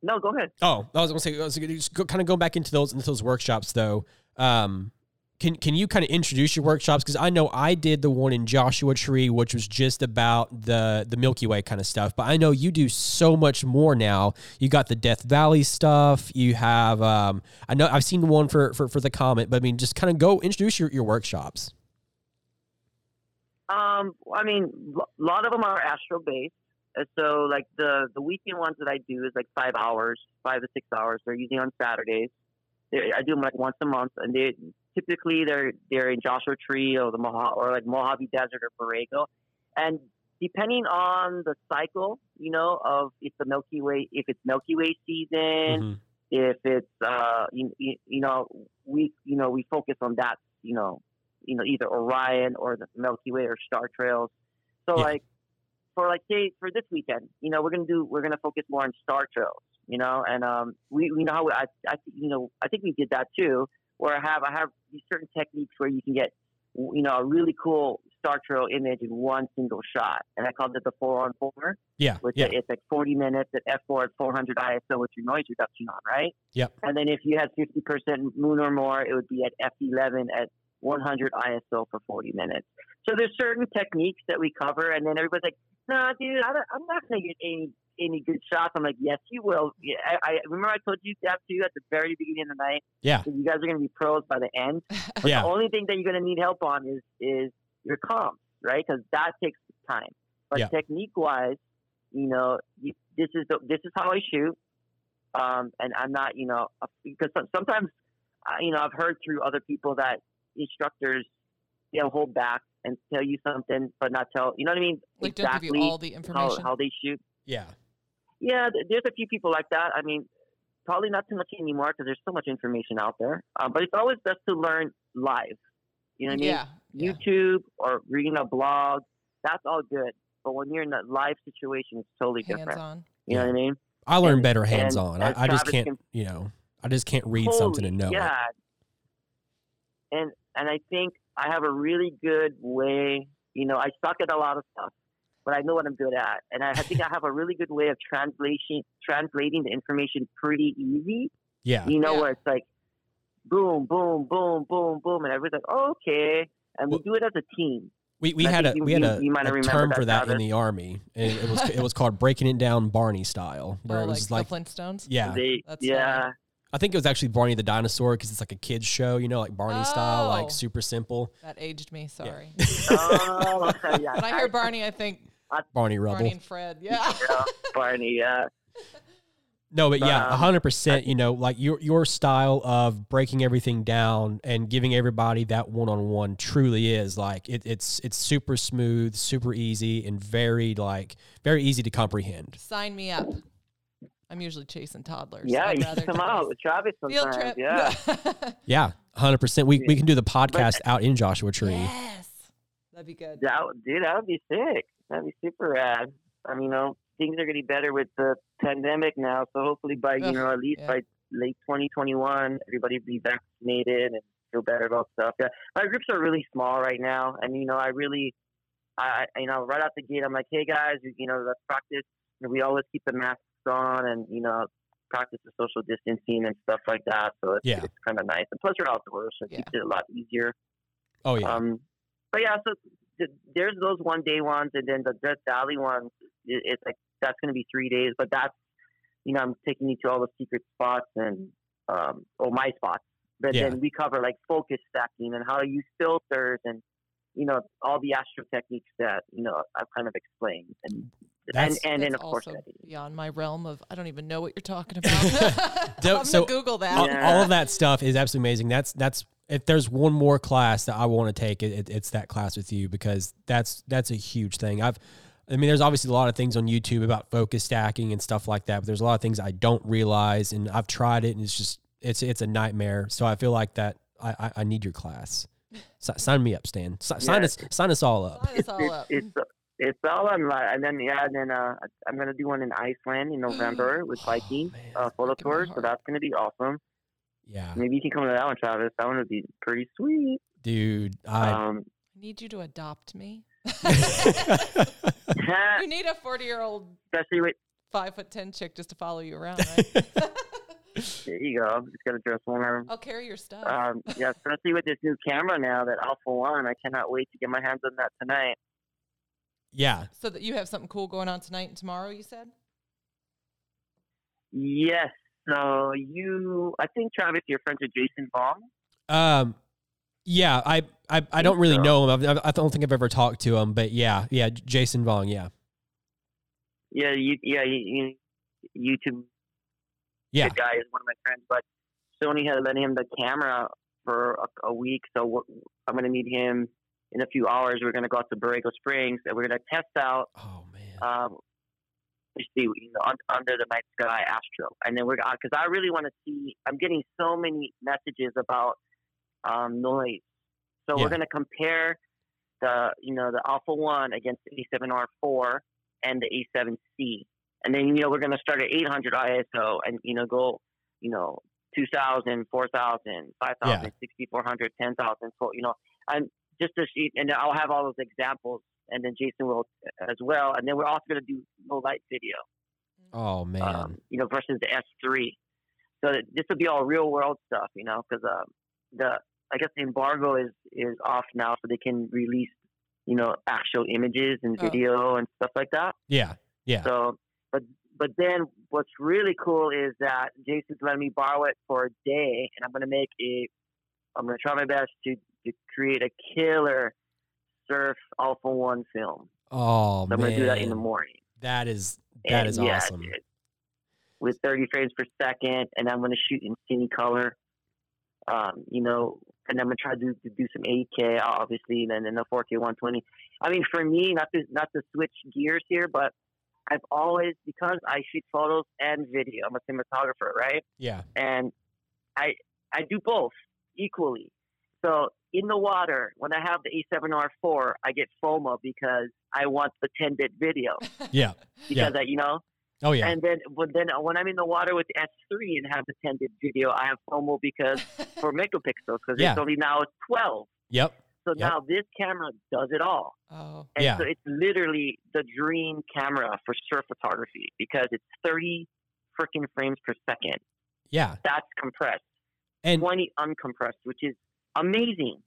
no, go ahead. Oh, I was going to say, I was gonna just go, kind of go back into those into those workshops though. Um, can can you kind of introduce your workshops? Because I know I did the one in Joshua Tree, which was just about the the Milky Way kind of stuff. But I know you do so much more now. You got the Death Valley stuff. You have um, I know I've seen one for for for the Comet. But I mean, just kind of go introduce your your workshops. Um, I mean, a lot of them are astro based. So, like the the weekend ones that I do is like five hours, five to six hours. They're usually on Saturdays. I do them like once a month, and they typically they're they're in Joshua Tree or the Mojave or like Mojave Desert or Borrego, and depending on the cycle, you know, of if the Milky Way, if it's Milky Way season, Mhm. if it's uh you, you, know we you know we focus on that you know you know either Orion or the Milky Way or Star Trails. So Yeah. like for like say for this weekend, you know we're gonna do we're gonna focus more on Star Trails, you know, and um we we know how I I you know I think we did that too where I have I have these certain techniques where you can get you know a really cool Star Trail image in one single shot, and I called it the four on four Yeah, which yeah, it's like 40 minutes at f4 at 400 ISO with your noise reduction on, right? Yep. And then if you had 50% moon or more, it would be at f11 at 100 ISO for 40 minutes. So there's certain techniques that we cover, and then everybody's like, "No, dude, I I'm not going to get any any good shots." I'm like, "Yes, you will." Yeah, I, I remember I told you that too at the very beginning of the night. Yeah. that You guys are going to be pros by the end. But yeah. The only thing that you're going to need help on is is your comps, right? Because that takes time. But Yeah. technique wise, you know, you, this is the, this is how I shoot, um, and I'm not, you know, because sometimes, you know, I've heard through other people that instructors, you know, hold back and tell you something, but not tell, you know what I mean? like don't give exactly you all the how, information. how they shoot. yeah. Yeah, there's a few people like that. I mean, probably not too much anymore because there's so much information out there. Uh, but it's always best to learn live. You know what I mean? yeah, yeah. YouTube or reading a blog, that's all good. But when you're in a live situation, it's totally hands different. on. You know what I mean? I learn And- better and hands on. I, I just Travis can't, can- you know, I just can't read something and know Holy- it. yeah. And and I think I have a really good way. You know, I suck at a lot of stuff, but I know what I'm good at, and I, I think I have a really good way of translation translating the information pretty easy. Yeah. You know, Yeah. where it's like, boom, boom, boom, boom, boom, and everybody's like, oh, okay, and we Well- do it as a team. We, we had a you- we had a, you might a term that, for that in the army, and it was it was called breaking it down Barney style, where Oh, it was like, the Flintstones. yeah, They, That's yeah, I think it was actually Barney the dinosaur because it's like a kids show, you know, like Barney style, Oh. like super simple. That aged me. Sorry. oh, yeah. when I hear Barney, I think Barney Rubble. Barney and Fred. Yeah. yeah, Barney, yeah. No, but yeah, Um, hundred percent. You know, like your your style of breaking everything down and giving everybody that one on one truly is like it, it's it's super smooth, super easy, and very like very easy to comprehend. Sign me up. I'm usually chasing toddlers. Yeah, I'd you rather come out with Travis Field sometimes. trip. Yeah. Yeah, hundred percent. We we can do the podcast out in Joshua Tree. yes. That'd be good. That dude, that would be sick. That'd be super rad. I mean, you know, things are getting better with the pandemic now, so hopefully by you know at least yeah. by late 2021, everybody will be vaccinated and feel better about stuff. Yeah, my groups are really small right now, and you know, I really, I you know, right out the gate, I'm like, hey guys, you know, let's practice. We always keep the masks on, and you know. Practice the social distancing and stuff like that, so it's, Yeah. it's kind of nice. And plus, we're outdoors, so it Yeah. keeps it a lot easier. Oh yeah, Um, but yeah, so there's those one day ones, and then the Death Valley ones. It, it's like that's going to be three days, but that's you know I'm taking you to all the secret spots and um, or my spots. But Yeah. then we cover like focus stacking and how to use filters and you know all the astro techniques that you know I've kind of explained. And That's- and and then That's of course also editing. beyond my realm of I don't even know what you're talking about. I'm so- Google that. all, Yeah. all of that stuff is absolutely amazing. That's that's if there's one more class that I want to take, it, it, it's that class with you because that's that's a huge thing. I've I mean, there's obviously a lot of things on YouTube about focus stacking and stuff like that, but there's a lot of things I don't realize, and I've tried it, and it's just it's it's a nightmare. So I feel like that I I, I need your class. Si- sign me up, Stan. Si- sign us sign us all up. Sign us all it's, up. it's it's all online, and then yeah, and then uh, I'm gonna do one in Iceland in November with Oh, Viking man. uh, photo breaking my tours, so that's gonna be awesome. Yeah, Maybe you can come to that one, Travis. That one would be pretty sweet. dude. I Um, need you to adopt me. you need a 40 year old especially with five foot ten chick just to follow you around, right? there you go. Just gotta dress warm. I'll carry your stuff. Um, yeah, especially with this new camera now, that Alpha One. I cannot wait to get my hands on that tonight. Yeah. so that you have something cool going on tonight and tomorrow. You said. Yes. So you, I think Travis, you're friends with Jason Vong. Um, yeah, I, I, I don't really know him. I've, I don't think I've ever talked to him, but yeah, yeah, Jason Vong, yeah, Yeah, you, yeah, you, you, YouTube yeah, guy is one of my friends, but Sony had lent him the camera for a, a week, so we're, I'm going to meet him in a few hours. We're going to go out to Borrego Springs, and we're going to test out Oh man, um, see, you know, un, under the night sky Astro, and then we're because I really want to see. I'm getting so many messages about um, noise, so Yeah. we're going to compare the you know the Alpha One against the A7R4 and the A7C, and then you know we're going to start at 800 ISO and you know go you know 2000, 4000, 5000, 6400, 10000, so you know, and just to see, and I'll have all those examples and then Jason will as well. And then we're also going to do low light video, oh man, um, you know, versus the S3. So this will be all real world stuff, you know, because uh, the I guess the embargo is is off now, so they can release, you know, actual images and Oh. video and stuff like that. yeah, yeah, So, but but then what's really cool is that Jason's letting me borrow it for a day, and I'm going to make a. I'm going to try my best to to create a killer surf Alpha One film. oh So I'm man, going to do that in the morning. that is that And is yeah, awesome. dude, with 30 frames per second, and I'm going to shoot in cine color. Um, you know, and I'm going to try to do, to do some 8K, obviously, and then in the 4K 120. I mean, for me, not to not to switch gears here, but I've always because I shoot photos and video. I'm a cinematographer, right? Yeah, and I I do both equally. So in the water, when I have the A7R4, I get FOMO because I want the 10-bit video yeah, because I, you know. oh yeah, And then when then when I'm in the water with S3 and have the 10-bit video, I have FOMO because for megapixels because Yeah. it's only now it's 12. yep, So Yep. now this camera does it all. oh, And Yeah. so it's literally the dream camera for surf photography because it's 30 freaking frames per second. yeah, That's compressed. and 20 uncompressed, which is amazing.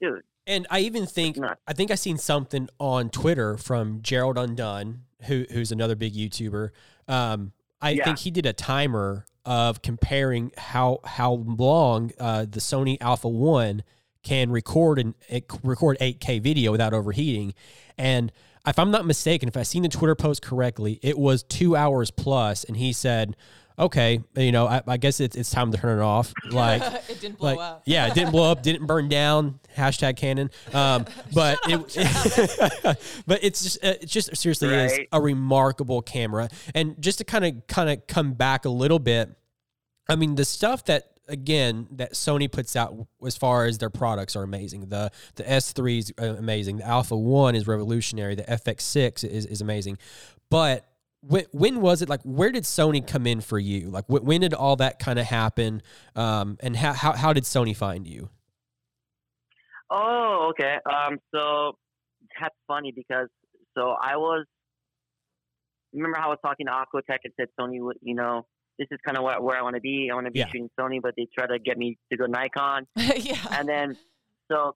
Dude, And I even think. I think I seen something on Twitter from Gerald Undone, who who's another big YouTuber. Um, I Yeah. think he did a timer of comparing how how long uh, the Sony Alpha One can record and record 8K video without overheating. And if I'm not mistaken, if I seen the Twitter post correctly, it was two hours plus. And he said, "Okay, you know, I, I guess it's it's time to turn it off." Like it didn't blow like up. yeah, it didn't blow up, didn't burn down. Hashtag canon. Um, but it, but it's just uh, it just seriously is a remarkable camera. And just to kind of kind of come back a little bit, I mean the stuff that again that Sony puts out as far as their products are amazing. The the S3 is uh, amazing. The Alpha 1 is revolutionary. The FX6 is is amazing. But when, when was it like where did Sony come in for you? Like wh- when did all that kind of happen? Um and how, how how did Sony find you? Oh, okay. Um, so that's funny because so I was. Remember how I was talking to Aquatech and said Sony would, you know, this is kind of where, where I want to be. I want to be Yeah. shooting Sony, but they try to get me to go Nikon. yeah. And then, so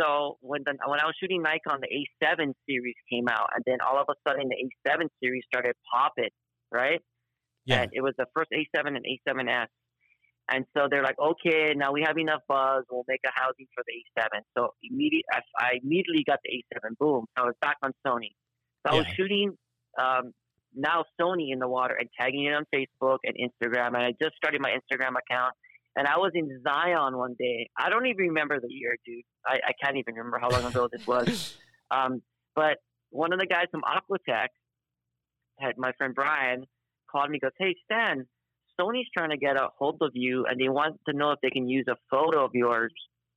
so when the, when I was shooting Nikon, the A7 series came out, and then all of a sudden the A7 series started popping, right? Yeah. And it was the first A7 and A7S. And so they're like, okay, now we have enough buzz. We'll make a housing for the A7. So immediate, I, I immediately got the A7. Boom. So I was back on Sony. So I was shooting um, now Sony in the water and tagging it on Facebook and Instagram. And I just started my Instagram account. And I was in Zion one day. I don't even remember the year, dude. I, I can't even remember how long ago this was. Um, but one of the guys from Aquatech had my friend Brian called me. Goes, hey Stan, Sony's trying to get a hold of you, and they want to know if they can use a photo of yours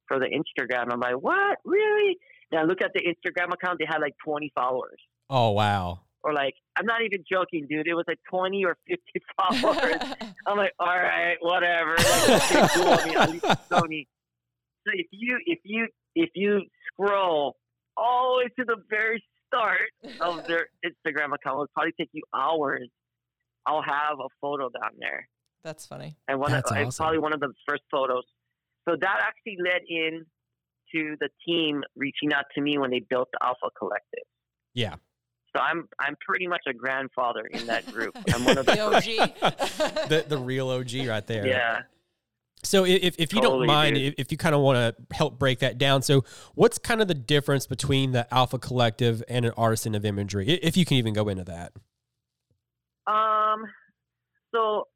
for the Instagram. I'm like, what? Really? And I look at the Instagram account; they had like 20 followers. Oh wow! Or like, I'm not even joking, dude. It was like 20 or 50 followers. I'm like, all right, whatever. Like, okay, cool. I mean, at least Sony. So if you if you if you scroll all the way to the very start of their Instagram account, it'll probably take you hours. I'll have a photo down there, That's funny. and one That's of, it's awesome. probably one of the first photos. So that actually led in to the team reaching out to me when they built the Alpha Collective. Yeah. So I'm I'm pretty much a grandfather in that group. I'm one of the The OG. The the real OG right there. yeah. So if, if you don't mind, dude. if, if you kind of want to help break that down, so what's kind of the difference between the Alpha Collective and an artisan of imagery, if you can even go into that? Um. So,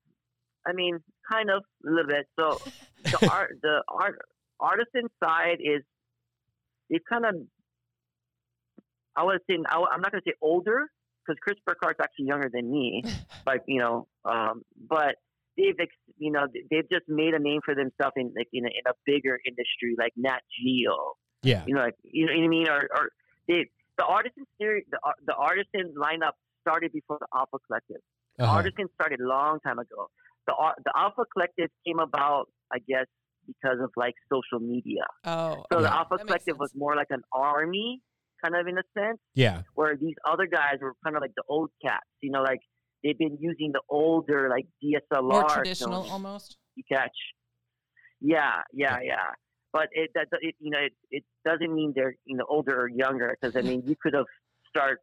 I mean, kind of a little bit. So the art, the art, artisan side is it's kind of. I would say I, am not going to say older because Chris Burkard's actually younger than me, like you know. Um, but they've you know they've just made a name for themselves in like in a, in a bigger industry like Nat Geo. Yeah. You know, like you know what I mean, or, or they, the artisan series, the the artisan lineup started before the Alpha Collective. The Uh-huh. Artisan started a long time ago. The the Alpha Collective came about, I guess, because of like social media. Oh, So okay. the Alpha That Collective was more like an army, kind of in a sense, Yeah. where these other guys were kind of like the old cats. You know, like they've been using the older like DSLR more traditional films almost. you catch. Yeah, yeah, yeah. But it that it, you know it, it doesn't mean they're you know older or younger because I mean you could have start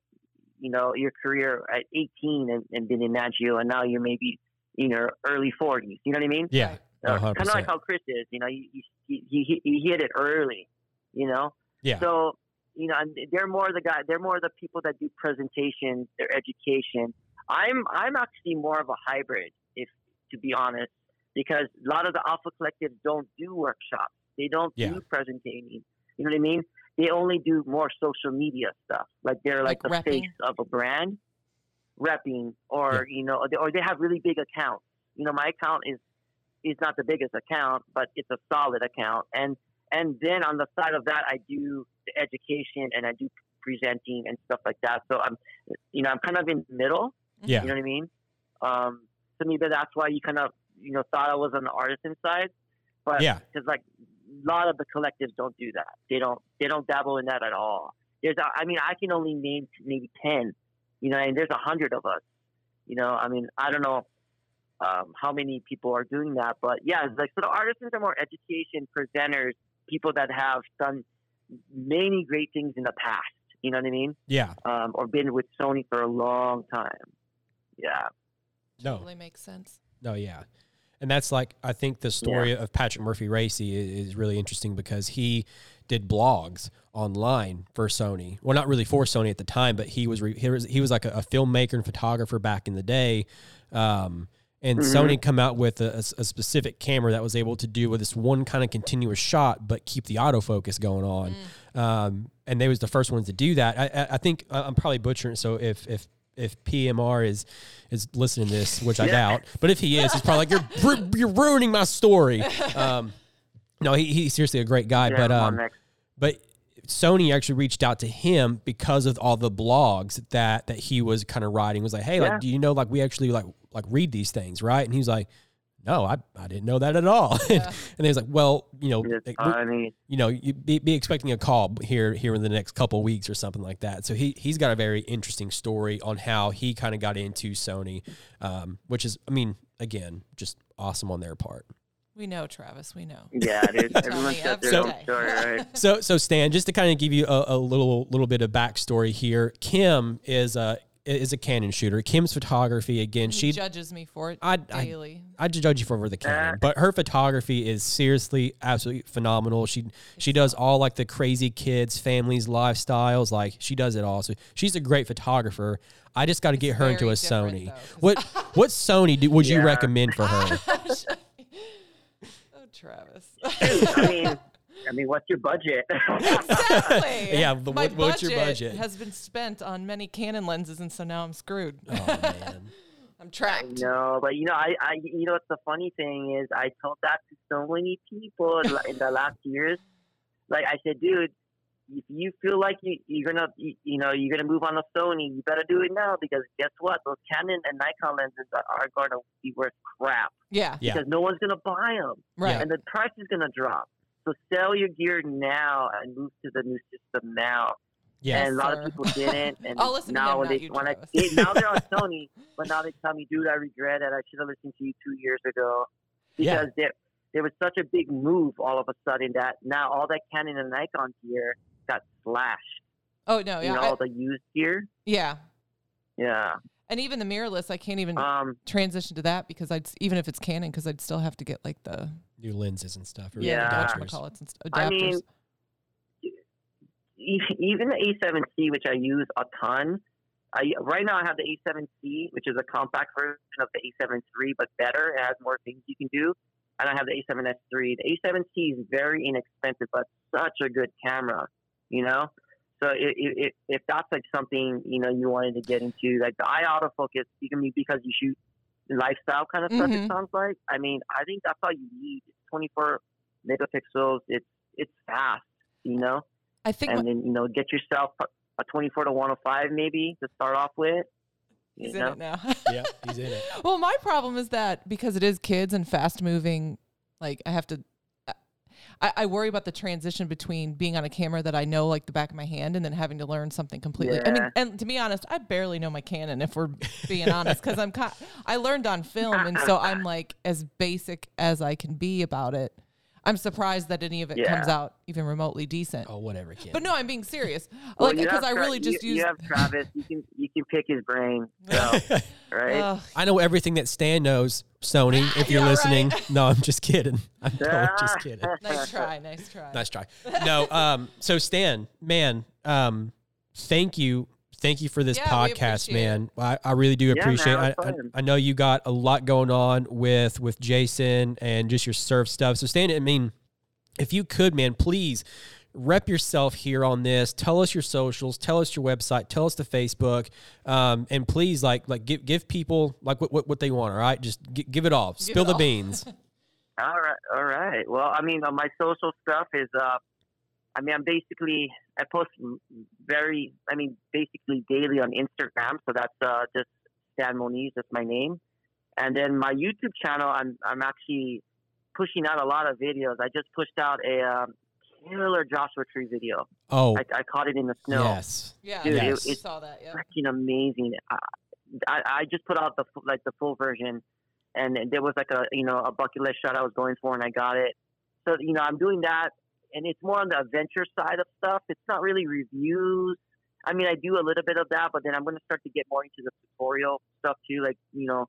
you know your career at 18 and, and been in Nat Geo and now you're maybe in your early 40s. You know what I mean? Yeah. Uh, kind of like how Chris is. You know, he he, he he hit it early. You know. Yeah. So you know, and they're more the guy. They're more the people that do presentations, their education. I'm I'm actually more of a hybrid, if to be honest, because a lot of the Alpha Collectives don't do workshops. They don't Yeah. do presenting. You know what I mean? They only do more social media stuff. Like they're like, Like the repping? face of a brand, repping, or you know, or they, or they have really big accounts. You know, my account is is not the biggest account, but it's a solid account. And and then on the side of that, I do the education and I do presenting and stuff like that. So I'm, you know, I'm kind of in the middle. Yeah. You know what I mean? Um, so maybe that's why you kind of, you know, thought I was on the artisan side. But Yeah. because like a lot of the collectives don't do that. They don't. They don't dabble in that at all. There's, a, I mean, I can only name maybe ten. You know, and there's a hundred of us. You know, I mean, I don't know um, how many people are doing that, but yeah, it's like so the artisans are more education presenters, people that have done many great things in the past. You know what I mean? Yeah. Um, or been with Sony for a long time. Yeah. No. Totally makes sense. No, yeah. And that's like I think the story of Patrick Murphy-Racey is, is really interesting because he did blogs online for Sony. Well, not really for Sony at the time, but he was re, he was he was like a, a filmmaker and photographer back in the day. Um, and Mhm. Sony come out with a, a- specific camera that was able to do with this one kind of continuous shot, but keep the autofocus going on. Um, and they was the first ones to do that. I, I, I think I- I'm probably butchering. So if if if PMR is is listening to this, which I Yeah. doubt, but if he is, he's probably like you're you're ruining my story. Um, no, he, he's seriously a great guy, yeah but um, but Sony actually reached out to him because of all the blogs that that he was kind of writing. Was like, hey, Yeah. like, do you know like we actually like like read these things, right? And he's like, no, I, I didn't know that at all. Yeah. and he was like, well, you know, It's funny. you know, you be, be expecting a call here here in the next couple weeks or something like that. So he he's got a very interesting story on how he kind of got into Sony, um, which is, I mean, again, just awesome on their part. We know, Travis. We know. Yeah, dude. Tell Everyone's me got their every own story, right? So so Stan, just to kind of give you a, a little little bit of backstory here, Kim is uh is a Canon shooter. Kim's photography again. He She judges me for it I- I- daily. I judge you for over the Canon, but her photography is seriously absolutely phenomenal. She she does all like the crazy kids, families, lifestyles. Like she does it all. So she's a great photographer. I just got to get her into a Sony. though, 'cause- What what Sony do, would you recommend for her? oh, Travis. I mean, I mean, what's your budget? exactly. Yeah, the- My what- what's your budget? Has been spent on many Canon lenses, and so now I'm screwed. oh man. I'm trapped. no, but you know, I, I, you know, what's the funny thing is, I told that to so many people in, in the last years. Like I said, dude, if you feel like you, you're gonna, you, you know, you're gonna move on to Sony, you better do it now because guess what? Those Canon and Nikon lenses are, are gonna be worth crap Yeah. Yeah. because no one's gonna buy them, Right. And the price is gonna drop. So sell your gear now and move to the new system now. Yeah. and a lot sir. of people didn't. And I'll listen to now when not they you, when I they, now they're on Sony, but now they tell me, dude, I regret it. I should have listened to you two years ago Yeah. because there there was such a big move all of a sudden that now all that Canon and Nikon gear got slashed. Oh no. you Yeah. know, I- all the used gear. yeah. Yeah. And even the mirrorless, I can't even Um. transition to that because I'd even if it's Canon, because I'd still have to get like the New lenses and stuff. or Yeah. adapters. and st- I mean, even the A7C, which I use a ton. I, right now, I have the A7C, which is a compact version of the A7 III, but better. It has more things you can do. And I have the A7S III. The A7C is very inexpensive, but such a good camera, you know? So if, if, if that's like something, you know, you wanted to get into, like the eye autofocus, you can be because you shoot lifestyle kind of stuff, Mhm. it sounds like. I mean, I think that's all you need. It's 24 megapixels. It's, it's fast, you know? I think and what- then you know get yourself a- a 24 to 105 maybe to start off with. You he's in know? it now. Yeah, he's in it. well, my problem is that because it is kids and fast moving, like I have to. I, I worry about the transition between being on a camera that I know like the back of my hand and then having to learn something completely. I mean, and to be honest, I barely know my Canon if we're being honest, because I'm I learned on film, and so I'm like as basic as I can be about it. I'm surprised that any of it comes out even remotely decent. Oh, whatever, kid. But no, I'm being serious. Well, like because I Tra- really just you, use. you have Travis. You can you can pick his brain. So right. Ugh. I know everything that Stan knows, Sony, if you're Yeah, listening. right. No, I'm just kidding. I'm totally just kidding. nice try, nice try. Nice try. No, um, so Stan, man, um, thank you. Thank you for this Yeah, podcast, man. I, I really do Yeah, man, appreciate it it. I, I. I know you got a lot going on with with Jason and just your surf stuff. So Stan, I mean, if you could, man, please rep yourself here on this. Tell us your socials. Tell us your website. Tell us the Facebook. Um, and please, like, like give give people like what what, what they want. All right, just gi- give it all. Spill it the all. beans. All right, all right. Well, I mean, uh, my social stuff is, uh, I mean, I'm basically I post very, I mean, basically daily on Instagram. So that's uh, just Stan Moniz, that's my name. And then my YouTube channel, I'm I'm actually pushing out a lot of videos. I just pushed out a um, killer Joshua Tree video. Oh, I, I caught it in the snow. yes. Yeah, Dude, I it- it's- saw that. Yeah. freaking amazing. I, I, I just put out the like the full version, and there was like a you know a bucket list shot I was going for, and I got it. So you know I'm doing that, and it's more on the adventure side of stuff. It's not really reviews. I mean, I do a little bit of that, but then I'm going to start to get more into the tutorial stuff too, like you know,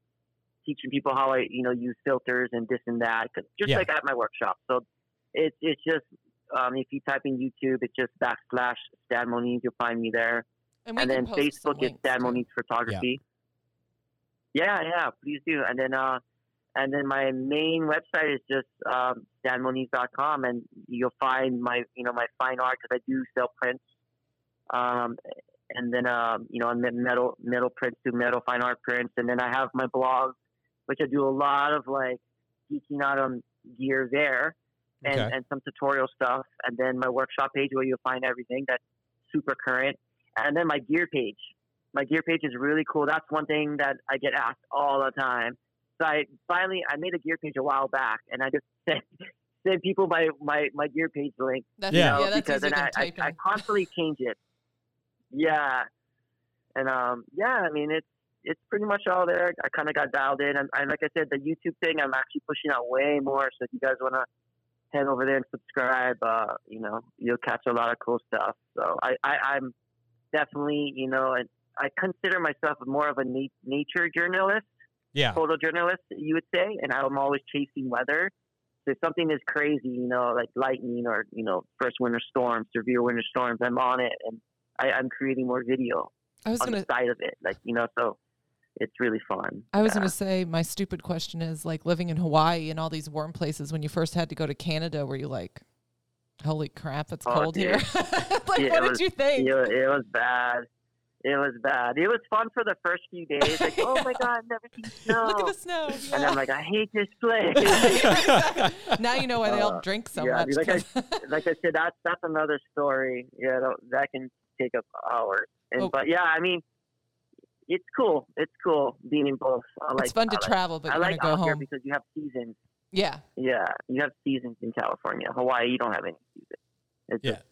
teaching people how I you know use filters and this and that, 'cause just Yeah. like at my workshop. So it's it's just um, if you type in YouTube, it's just backslash Stan Moniz, you'll find me there And, and then Facebook is Stan. Moniz Photography. Yeah. yeah, please do. And then uh, and then my main website is just um, stanmoniz.com, and you'll find my you know my fine art because I do sell prints. Um, and then um, you know metal metal prints to metal fine art prints, and then I have my blog, which I do a lot of like geeking out on gear there, and, Okay. and some tutorial stuff, and then my workshop page where you'll find everything that's super current, and then my gear page. My gear page is really cool. That's one thing that I get asked all the time. So I finally I made a gear page a while back, and I just sent send people my my my gear page link That's, Yeah. yeah, that's because than I, I. I constantly change it. Yeah, and um, yeah, I mean it's it's pretty much all there. I kind of got dialed in, and, and like I said, the YouTube thing I'm actually pushing out way more. So if you guys want to head over there and subscribe, uh, you know, you'll catch a lot of cool stuff. So I, I I'm definitely you know, and I consider myself more of a na- nature journalist, Yeah. photojournalist, you would say, and I'm always chasing weather. So if something is crazy, you know, like lightning or you know, first winter storms, severe winter storms, I'm on it, and I, I'm creating more video I was on gonna the side of it, like you know, so it's really fun. I was Yeah. gonna say my stupid question is like living in Hawaii and all these warm places. When you first had to go to Canada, were you like, "Holy crap, it's Oh, cold here"? like, Yeah, what it did was- you think? It, it was bad. It was bad. It was fun for the first few days. Like, oh my god, I've never seen snow. Look at the snow. And I'm like, I hate this place. now you know why they all Uh, drink so yeah, much. like I- like I said, that's that's another story. Yeah, that, that can take up hours. And Oh. but yeah, I mean, it's cool. It's cool being in both. I like, it's fun to I like, travel, but I like go out here home. because you have seasons. Yeah, Yeah, you have seasons in California. Hawaii, you don't have any seasons. It's Yeah. just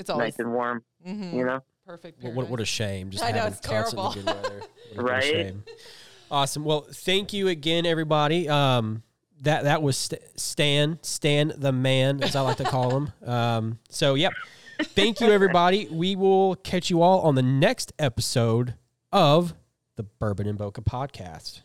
it's always nice and warm. mhm, You know. Perfect. What, what, what a shame. Just I know, having it's terrible. constantly good weather. What a- a Right? shame. Awesome. Well, thank you again, everybody. Um, that that was St- Stan, Stan the man, as I like to call him. Um, so yep. Thank you, everybody. We will catch you all on the next episode of the Bourbon and Bokeh podcast.